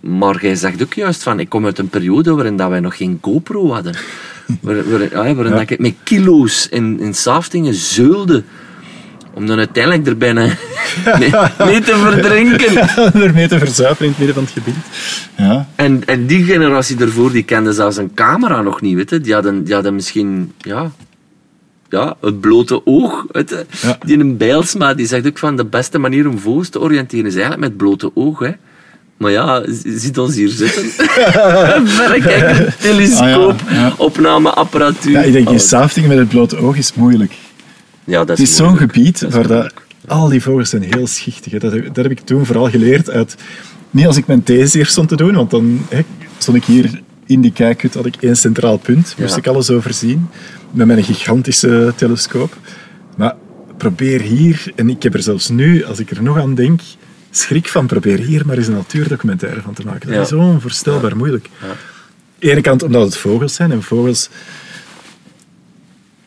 maar jij zegt ook juist van, ik kom uit een periode waarin dat wij nog geen GoPro hadden. (laughs) Waar- waarin ja, dat ik met kilo's in, in Saftingen zeulde. Om dan uiteindelijk er bijna (laughs) mee, mee te verdrinken. (laughs) Ermee te verzuipen in het midden van het gebied. Ja. En, en die generatie ervoor, die kende zelfs een camera nog niet, weet je. Die hadden, die hadden misschien, ja, ja, het blote oog. Weet. Ja. Die een bijlsma, die zegt ook van de beste manier om vogels te oriënteren is eigenlijk met blote oog, hè. Maar ja, ziet ons hier zitten. (laughs) Verrekijker, telescoop, Ah, ja, ja. opnameapparatuur. ja, ik denk in alles. Saftingen met het blote oog is moeilijk. Ja, dat Het is zo'n gebied Dat is waar dat. Al die vogels zijn heel schichtig. Hè. Dat, heb- dat heb ik toen vooral geleerd uit... Niet als ik mijn these hier stond te doen, want dan hè, stond ik hier in die kijkhut, had ik één centraal punt. Moest Ja. ik alles overzien. Met mijn gigantische telescoop. Maar probeer hier, en ik heb er zelfs nu, als ik er nog aan denk, schrik van probeer hier maar eens een natuurdocumentaire van te maken. Dat Ja. is onvoorstelbaar moeilijk. Ja. Aan de ene kant omdat het vogels zijn en vogels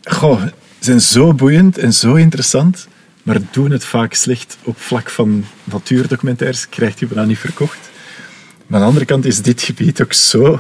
goh, zijn zo boeiend en zo interessant, maar doen het vaak slecht op vlak van natuurdocumentaires, krijgt je bijna niet verkocht. Maar aan de andere kant is dit gebied ook zo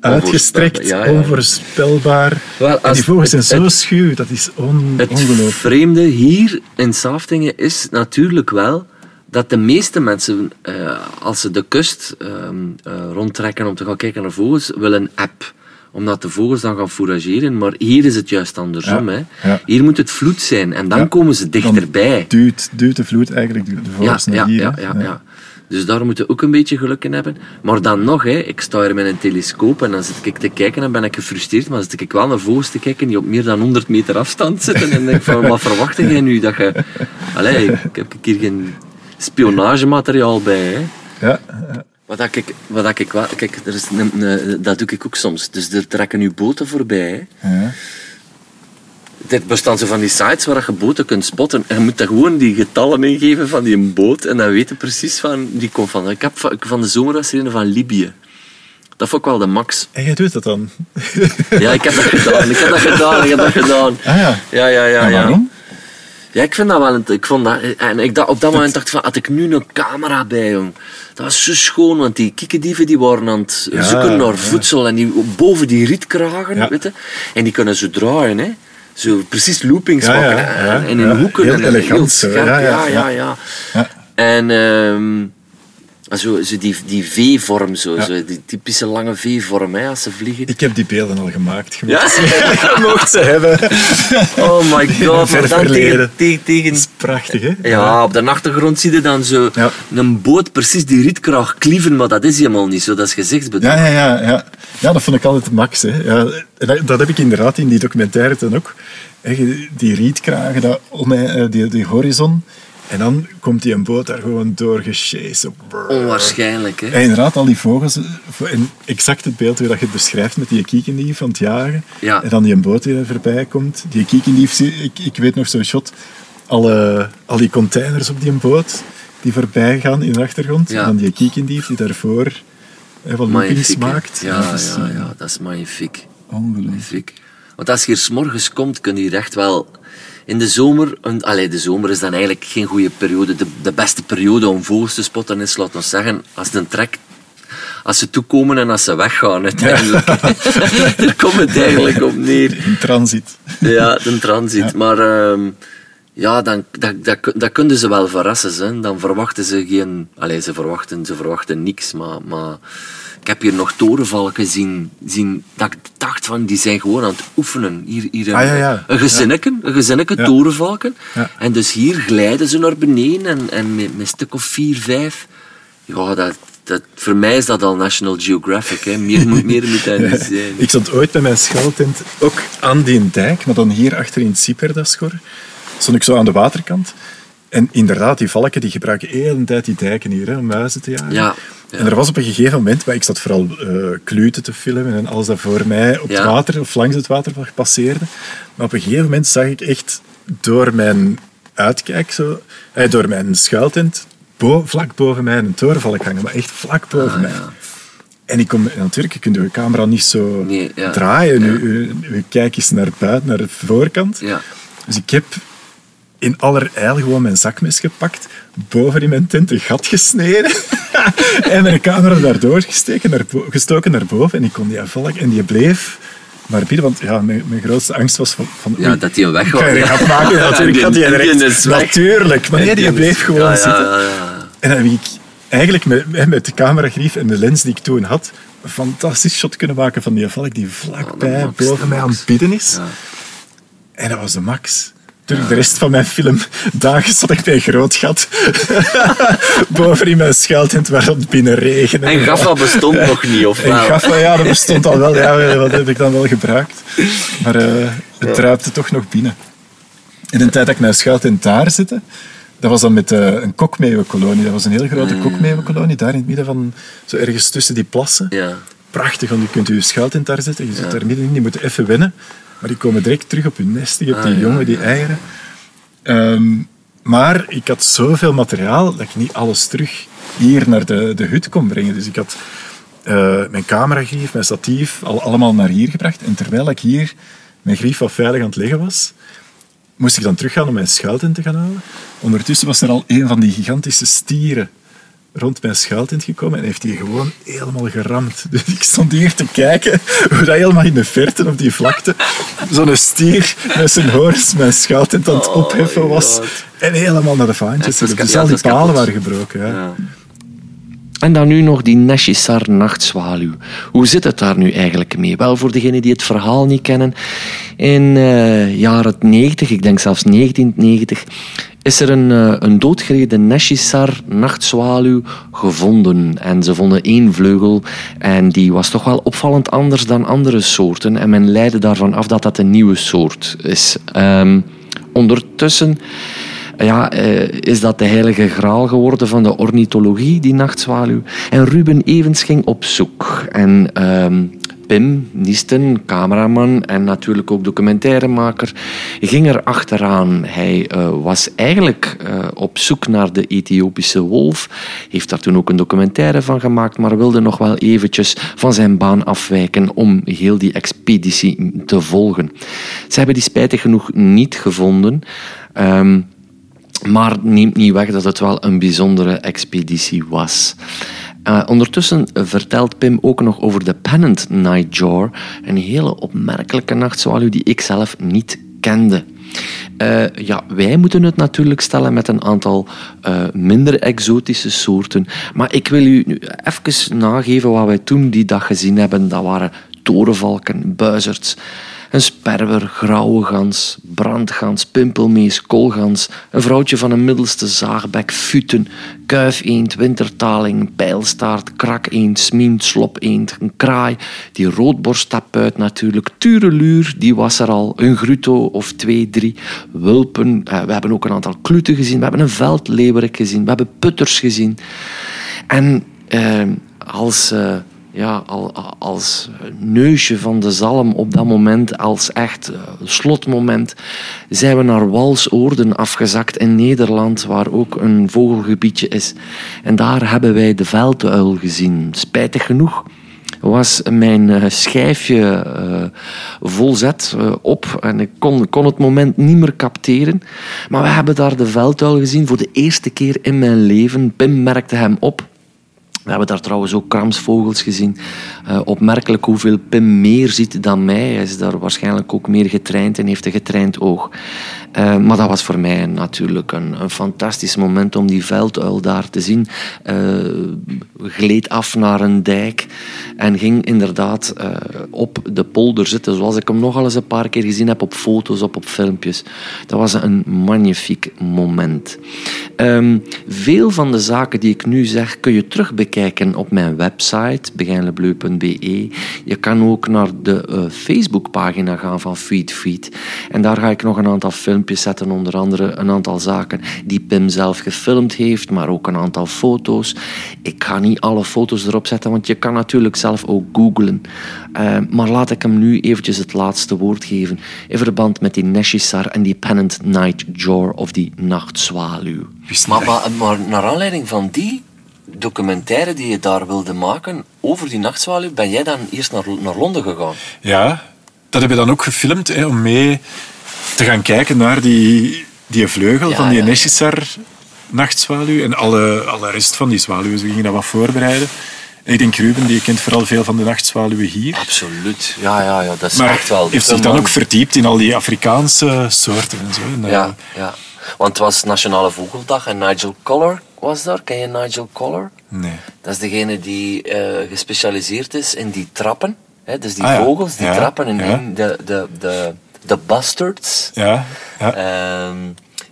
uitgestrekt, Ja, ja. onvoorspelbaar. Wel, en die vogels zijn het- zo het- schuw, dat is on, Het ongelooflijk. vreemde hier in Saftingen is natuurlijk wel dat de meeste mensen, eh, als ze de kust ehm, eh, rondtrekken om te gaan kijken naar vogels, willen een app omdat de vogels dan gaan fourageren. Maar hier is het juist andersom. Ja, Hè. ja. Hier moet het vloed zijn en dan Ja, komen ze dichterbij. Duwt, duwt de vloed eigenlijk de Ja, vogels ja, naar hier. ja, ja, ja. Dus daar moeten we ook een beetje geluk in hebben. Maar dan nog, hè, ik sta hier met een telescoop en dan zit ik te kijken en ben ik gefrustreerd. Maar dan zit ik wel naar vogels te kijken die op meer dan 100 meter afstand zitten. En denk van, wat verwacht jij nu? Dat je... Allee, ik heb hier geen spionagemateriaal bij. Hè. Ja, Wat dat ik, wat dat ik wel... Kijk, er is een, een- dat doe ik ook soms. Dus er trekken nu boten voorbij. Ja. Dit bestaan zo van die sites waar je boten kunt spotten. En je moet daar gewoon die getallen ingeven van die boot. En dan weet je precies van... Die komt van... Ik heb van, van de zomer was er een van Libië. Dat vond ik wel de max. En jij doet dat dan? Ja, ik heb dat gedaan. Ik heb dat gedaan. Ik heb dat gedaan. Ah ja. Ja, ja, ja. Ja. waarom? Ja, ik vind dat wel... een- Ik vond dat, en ik dacht, op dat moment dacht ik van... Had ik nu een camera bij, jong. Dat was zo schoon, want die kikkerdieven die waren aan het Ja, zoeken naar voedsel. En die boven die rietkragen, Ja. weet je. En die kunnen zo draaien, hè. zo precies loopings maken. en, in hoeken. Heel en elegant zo, scherp. ja, Ja, ja, ja, ja. ja. Ja. En ehm, zo, zo die, die V-vorm, zo, zo, die typische lange V-vorm hè, als ze vliegen. Ik heb die beelden al gemaakt. Je Ja? mocht- (laughs) je mocht ze hebben. Oh my god, maar dan tegen, tegen, tegen, Dat is prachtig, hè? Ja, op de achtergrond zie je dan zo Ja. een boot precies die rietkraag klieven, maar dat is helemaal niet zo, dat is gezichtsbedrog. Ja, ja, ja, ja. Ja, dat vond ik altijd max. Hè. Ja, dat, heb ik inderdaad in die documentaire dan ook. Die rietkragen, dat, om eh, die, die horizon. En dan komt die een boot daar gewoon door. Onwaarschijnlijk, hè? En inderdaad, al die vogels. eh, En exact het beeld hoe dat je het beschrijft met die kiekendief van het jagen. Ja. En dan die een boot die er voorbij komt. Die kiekendief, ik, ik weet nog zo'n shot. Alle, al die containers op die boot die voorbij gaan in de achtergrond. Ja. En dan die kiekendief die daarvoor hè, wat loopings maakt. Ja, is, ja, eh, ja, dat is magnifiek. Ongelooflijk. magnifiek. Want als je hier 's morgens komt, kun je hier echt wel... In de zomer... een- Allee, de zomer is dan eigenlijk geen goede periode. De, de beste periode om vogels te spotten is, laten we zeggen, als een trek... Als ze toekomen en als ze weggaan, uiteindelijk. (laughs) Daar komt het eigenlijk op neer. In transit. Ja, de transit. Maar ehm, ja, dan, dat, dat, dat kunnen ze wel verrassen. Hè. Dan verwachten ze geen... Allee, ze verwachten, ze verwachten niks, maar... maar ik heb hier nog torenvalken zien, zien dat ik dacht van, die zijn gewoon aan het oefenen. Hier, hier een, Ah, ja, ja. een gezinnetje, een gezinnetje torenvalken. En dus hier glijden ze naar beneden en, en met, met een stuk of vier, vijf. Ja, dat, dat, voor mij is dat al National Geographic. Hè. Meer, moet, meer moet dat niet (laughs) zijn. Ik zat ooit met mijn schuiltent ook aan die dijk, maar dan hier achter in Sieperdaschor. Stond ik zo aan de waterkant. En inderdaad, die valken die gebruiken heel de tijd die dijken hier hè, om muizen te jagen. Ja, ja. En er was op een gegeven moment, maar ik zat vooral kluten te filmen en alles dat voor mij op Ja. het water of langs het water passeerde. Maar op een gegeven moment zag ik echt door mijn uitkijk, zo, eh, door mijn schuiltent, bo- vlak boven mij een torenvalk hangen, maar echt vlak boven Ah, mij. ja. En ik kom, natuurlijk, je kunt je camera niet zo Nee, draaien. Je, je, je kijk eens naar buiten, naar de voorkant. Ja. Dus ik heb in allerijl gewoon mijn zakmes gepakt, boven in mijn tent een gat gesneden (laughs) en mijn camera daardoor gesteken, naar gestoken naar boven. En ik kon die valk en die bleef maar bieden, want ja, mijn, mijn grootste angst was van... van Ja, dat hij hem weg ik ga gat (laughs) maken, natuurlijk gaat hij die- direct... Natuurlijk, maar nee, die bleef gewoon Ja, zitten. ja, ja. En dan heb ik eigenlijk met, met de cameragrief en de lens die ik toen had, een fantastisch shot kunnen maken van die valk die vlakbij max, boven mij aan het bieden is. Ja. En dat was de max. Toen de rest van mijn film, dagen zat ik bij een groot gat. (laughs) boven in mijn schuiltent waar het binnen regende. En Gaffa bestond nog niet, of En wel? gaffa, ja, dat bestond al wel. Ja, dat heb ik dan wel gebruikt. Maar eh, het druipte toch nog binnen. In de tijd dat ik mijn schuiltent daar zette, dat was dan met eh, een kokmeeuwenkolonie. Dat was een heel grote kokmeeuwenkolonie, daar in het midden van, zo ergens tussen die plassen. Ja. Prachtig, want je kunt je schuiltent daar zetten. Je zit daar middenin, die moeten even wennen. Maar die komen direct terug op hun nest. Je hebt die Ah, ja, jongen, die eieren. Ehm, maar ik had zoveel materiaal dat ik niet alles terug hier naar de, de hut kon brengen. Dus ik had eh, mijn cameragrief, mijn statief, al, allemaal naar hier gebracht. En terwijl ik hier mijn grief wat veilig aan het leggen was, moest ik dan teruggaan om mijn schuiltent te gaan halen. Ondertussen was er al een van die gigantische stieren rond mijn schuiltent gekomen en heeft die gewoon helemaal geramd. (laughs) Dus ik stond hier te kijken hoe dat helemaal in de verte op die vlakte zo'n stier met zijn horens mijn schuiltent aan het Oh, opheffen was. En helemaal naar de vaantjes. Ja, Dus al die palen kapot. waren gebroken. Ja. Ja. En dan nu nog die Neshisar nachtzwaluw. Hoe zit het daar nu eigenlijk mee? Wel, voor degenen die het verhaal niet kennen, in eh jaren 90, ik denk zelfs 1990, is er een, eh, een doodgereden Neshisar nachtzwaluw gevonden. En ze vonden één vleugel en die was toch wel opvallend anders dan andere soorten. En men leidde daarvan af dat dat een nieuwe soort is. Ehm, ondertussen ja, eh, is dat de heilige graal geworden van de ornithologie, die nachtzwaluw. En Ruben Evens ging op zoek. En ehm, Pim Niesten, cameraman en natuurlijk ook documentairemaker, ging er achteraan. Hij eh, was eigenlijk eh, op zoek naar de Ethiopische wolf, heeft daar toen ook een documentaire van gemaakt, maar wilde nog wel eventjes van zijn baan afwijken om heel die expeditie te volgen. Ze hebben die spijtig genoeg niet gevonden. Ehm, maar neemt niet weg dat het wel een bijzondere expeditie was. Eh, ondertussen vertelt Pim ook nog over de Pennant Nightjar, een hele opmerkelijke nachtzwaluw die ik zelf niet kende. Eh, ja, wij moeten het natuurlijk stellen met een aantal eh, minder exotische soorten. Maar ik wil u nu even nageven wat wij toen die dag gezien hebben. Dat waren torenvalken, buizerds, een sperwer, grauwe gans, brandgans, pimpelmees, koolgans, een vrouwtje van een middelste zaagbek, futen, kuifeend, wintertaling, pijlstaart, krakeend, smien, slopeend, een kraai, die roodborsttapuit natuurlijk, tureluur, die was er al, een gruto of twee, drie, wulpen, eh, we hebben ook een aantal kluten gezien, we hebben een veldleeuwerik gezien, we hebben putters gezien. En eh, als... eh, ja, al- al- als neusje van de zalm op dat moment, als echt eh, slotmoment, zijn we naar Walsoorden afgezakt in Nederland, waar ook een vogelgebiedje is. En daar hebben wij de velduil gezien. Spijtig genoeg was mijn eh, schijfje eh, volzet op en ik kon, kon het moment niet meer capteren. Maar we hebben daar de velduil gezien voor de eerste keer in mijn leven. Pim merkte hem op. We hebben daar trouwens ook kramsvogels gezien. Eh, opmerkelijk hoeveel Pim meer ziet dan mij. Hij is daar waarschijnlijk ook meer getraind en heeft een getraind oog. Eh, maar dat was voor mij natuurlijk een, een fantastisch moment om die velduil daar te zien. Eh gleed af naar een dijk en ging inderdaad op de polder zitten, zoals ik hem nogal eens een paar keer gezien heb op foto's, op, op filmpjes. Dat was een magnifiek moment. Ehm, veel van de zaken die ik nu zeg kun je terugbekijken op mijn website, begijnlebleu.be. Je kan ook naar de eh, Facebookpagina gaan van Feed Feed. En daar ga ik nog een aantal filmpjes zetten, onder andere een aantal zaken die Pim zelf gefilmd heeft, maar ook een aantal foto's. Ik ga niet alle foto's erop zetten, want je kan natuurlijk zelf ook googlen. Eh, maar laat ik hem nu eventjes het laatste woord geven in verband met die Neshisar en die Pennant Nightjar of die nachtzwaluw. Maar, maar naar aanleiding van die documentaire die je daar wilde maken over die nachtzwaluw, ben jij dan eerst naar, naar Londen gegaan? Ja, dat hebben we dan ook gefilmd hè, om mee te gaan kijken naar die, die vleugel Ja, van die ja. Neshisar nachtzwaluw en alle, alle rest van die zwaluwen. We gingen dat wat voorbereiden. En ik denk Ruben, die kent vooral veel van de nachtzwaluwen hier. Absoluut. Ja, ja, ja dat is Maar echt wel. heeft zich dan ook verdiept in al die Afrikaanse soorten en zo. En, eh, Ja, ja. Want het was Nationale Vogeldag en Nigel Collor was daar. Ken je Nigel Collor? Nee. Dat is degene die eh, gespecialiseerd is in die trappen. Hè? Dus die Ah, ja. vogels, die Ja, trappen in ja. in de, de, de, de bastards. Ja, ja. Ehm,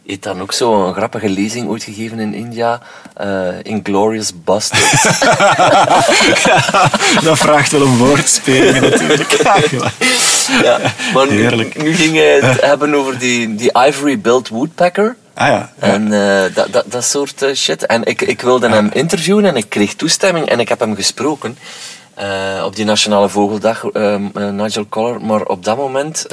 heeft dan ook zo een grappige lezing ooit gegeven in India. eh Inglorious Bastards. (laughs) dat vraagt wel een woordspeling natuurlijk. (laughs) ja, maar nu, Heerlijk. nu ging hij het hebben over die, die Ivory-Billed Woodpecker. Ah ja, ja. En eh, dat, dat, dat soort eh, shit. En ik, ik wilde hem interviewen en ik kreeg toestemming en ik heb hem gesproken. eh, op die Nationale Vogeldag, eh, eh, Nigel Collor. Maar op dat moment,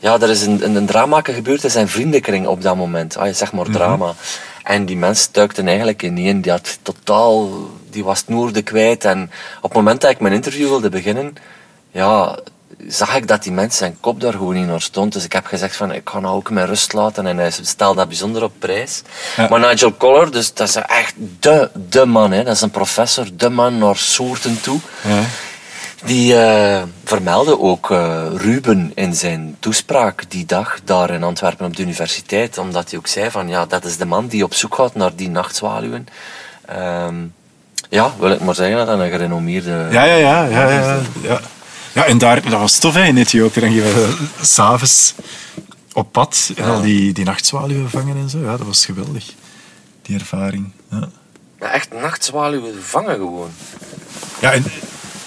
ja, er is een, een, drama gebeurd in zijn vriendenkring op dat moment. Ah, zeg maar drama. En die mens stuikte eigenlijk ineen. Die had totaal, die was het noorden kwijt. En op het moment dat ik mijn interview wilde beginnen, ja, zag ik dat die mens zijn kop daar gewoon niet naar stond. Dus ik heb gezegd van, ik ga nou ook mijn rust laten. En hij stelde dat bijzonder op prijs. Ja. Maar Nigel Collor, dus dat is echt de, de man. Hè. Dat is een professor, de man naar soorten toe. Ja. Die eh, vermeldde ook eh, Ruben in zijn toespraak die dag daar in Antwerpen op de universiteit. Omdat hij ook zei van, ja, dat is de man die op zoek gaat naar die nachtzwaluwen. Ehm, ja, wil ik maar zeggen dat dat een gerenommeerde... Ja, ja, ja. ja, ja, ja. Ja en daar, dat was tof hè, in Ethiopië. Dan gingen we s'avonds op pad en al die, die nachtzwaluwen vangen en zo. Ja, dat was geweldig, die ervaring. Ja, echt nachtzwaluwen vangen gewoon. ja en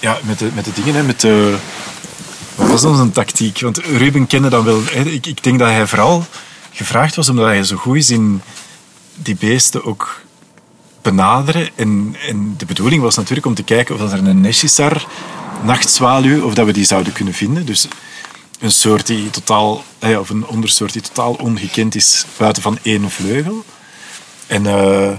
ja, met, de, met de dingen, hè, met de... Wat was onze tactiek? Want Ruben kende dan wel... Hè, ik, ik denk dat hij vooral gevraagd was omdat hij zo goed is in die beesten ook benaderen. En, en de bedoeling was natuurlijk om te kijken of er een Neshisar nachtzwaluw, of dat we die zouden kunnen vinden. Dus een soort die totaal, eh, of een ondersoort die totaal ongekend is buiten van één vleugel. En eh,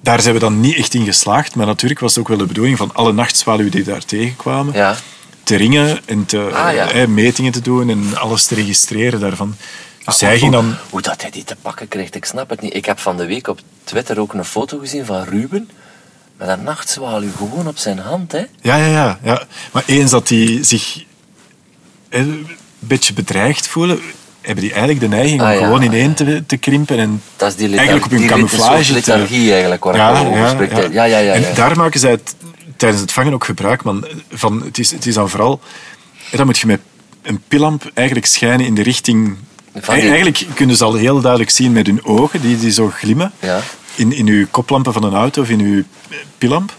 daar zijn we dan niet echt in geslaagd, maar natuurlijk was het ook wel de bedoeling van alle nachtzwaluwen die daar tegenkwamen, Ja. te ringen en te, Ah, ja. eh, metingen te doen en alles te registreren daarvan. Dus hij Hoe- ging dan... Hoe dat hij die te pakken kreeg, ik snap het niet. Ik heb van de week op Twitter ook een foto gezien van Ruben. Met een nachtzwaluw gewoon op zijn hand, hè. Ja, ja, ja, ja. Maar eens dat hij zich... eh, beetje bedreigd voelen, hebben die eigenlijk de neiging om Ah, ja. gewoon ineen te, te krimpen en Dat is die eigenlijk op hun die camouflage te- lethargie eigenlijk, waar ja, ik over ja, ja. Ja, ja, ja. En daar maken zij het, tijdens het vangen ook gebruik man, van. Het is, het is dan vooral... Dan moet je met een pillamp eigenlijk schijnen in de richting... Van die- Eigenlijk kunnen ze al heel duidelijk zien met hun ogen, die, die zo glimmen, Ja. In, in uw koplampen van een auto of in uw pillamp.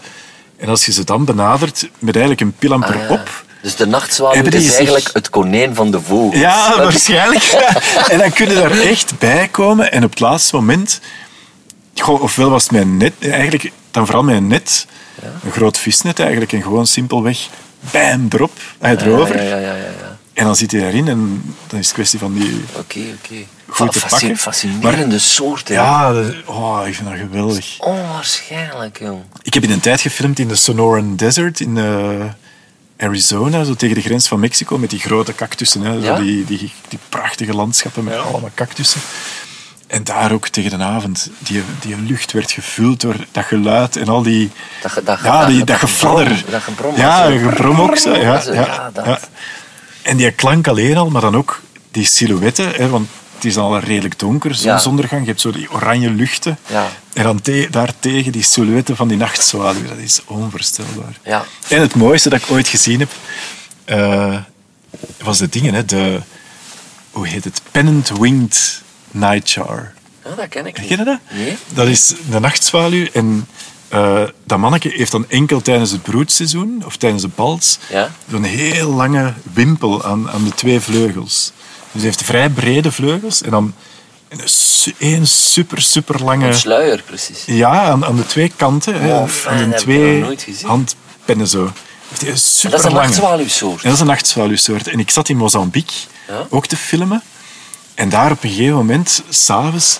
En als je ze dan benadert met eigenlijk een pillamp Ah, ja. erop... Dus de nachtzwaluw is zich- eigenlijk het konijn van de vogels. Ja, waarschijnlijk. (laughs) en dan kunnen daar echt bij komen. En op het laatste moment... Goh, ofwel was het mijn net... Eigenlijk dan vooral mijn net. Een groot visnet eigenlijk. En gewoon simpelweg... Bam, erop. Hij erover. Ja, ja, ja, ja. ja. En dan zit hij daarin. En dan is het kwestie van die... Oké, oké. Goed te pakken. Fascinerende soort, hè. Ja, dat- oh, ik vind dat geweldig. Onwaarschijnlijk, jong. Ik heb in een tijd gefilmd in de Sonoran Desert in eh, Arizona, zo tegen de grens van Mexico, met die grote cactussen. Hè, Ja? die, die, die prachtige landschappen met allemaal cactussen. En daar ook tegen de avond, die, die lucht werd gevuld door dat geluid en al die... Dat, ge- dat, ja, die, dat, dat gefladder. gebrom, Dat gebrom. Ja, een gebrom ook. Zo. Ja, ja, ja, dat. ja. En die klank alleen al, maar dan ook die silhouetten, hè, want het is al redelijk donker, zonsondergang. Je hebt zo die oranje luchten. Ja. En dan te, daartegen die silhouetten van die nachtzwaluw. Dat is onvoorstelbaar. Ja. En het mooiste dat ik ooit gezien heb, eh, was de dingen, hè, de, hoe heet het? Pennant Winged Nightjar. Ja, dat ken ik niet. Ken je dat? Nee. Dat is de nachtzwaluw en eh, dat manneke heeft dan enkel tijdens het broedseizoen of tijdens de bals Ja. zo'n heel lange wimpel aan, aan de twee vleugels. Dus hij heeft vrij brede vleugels en dan een super, super lange... Een sluier, precies. Ja, aan, aan de twee kanten. hè, Oh, aan de twee handpennen zo. Super Dat is een nachtzwaluwsoort. En dat is een nachtzwaluwsoort. En ik zat in Mozambique Ja. ook te filmen. En daar op een gegeven moment, s'avonds...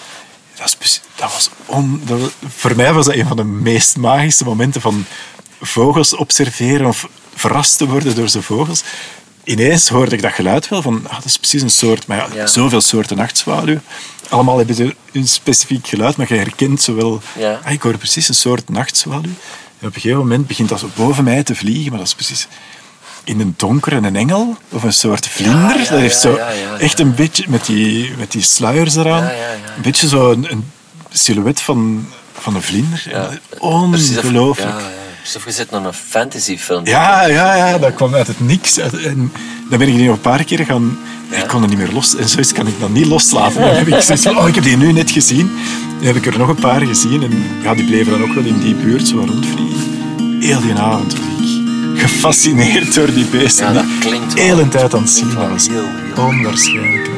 Dat, precies- dat was on, dat was- voor mij was dat een van de meest magische momenten van vogels observeren of verrast te worden door zo'n vogels. Ineens hoorde ik dat geluid wel van, ah, dat is precies een soort, maar ja, Ja. zoveel soorten nachtzwaluw. Allemaal hebben ze een specifiek geluid, maar je herkent zowel... Ja. Ah, ik hoor precies een soort nachtzwaluw. En op een gegeven moment begint dat boven mij te vliegen, maar dat is precies in een donkere een engel of een soort vlinder. Ja, ja, dat heeft zo ja, echt een beetje met die, met die sluiers eraan. Ja, ja, ja. Een beetje zo een, een silhouet van, van een vlinder. Ongelooflijk. Alsof je zit naar een fantasyfilm. Ja, ja, ja, dat kwam uit het niks. En dan ben ik nog een paar keer gaan... Ik kon er niet meer los. En zoiets kan ik dan niet loslaten. Dan heb ik zoiets van, oh, ik heb die nu net gezien. Dan heb ik er nog een paar gezien. En ja, die bleven dan ook wel in die buurt zo rondvliegen. Heel die avond was ik gefascineerd door die beesten. Ja, dat klinkt wel. heel een tijd aan het zien. Dat was onwaarschijnlijk.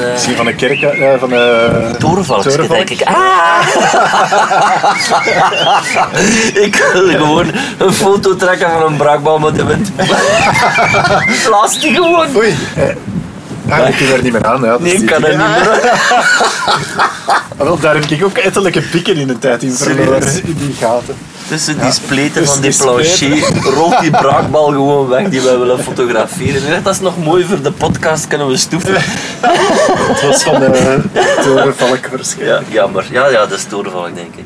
Eh, Zie je van de kerk, eh, van de... Torenvalkje, Torenvalk. denk ik. Ah! (laughs) ik wil gewoon een foto trekken van een met de wind. Plastic gewoon. Oei. Eh, ah, ik kan er niet meer aan. Ja, Nee, ik kan er niet meer. (laughs) Ah, wel, daar heb ik ook etterlijke pikken in de tijd in verloren. In die gaten. Tussen die spleten van die plancher (laughs) rolt die braakbal gewoon weg die wij willen (laughs) fotograferen. Dat is nog mooi voor de podcast, kunnen we stoeven. (laughs) Het was van de torenvalk waarschijnlijk. Ja, jammer. Ja, ja, dat is torenvalk, denk ik.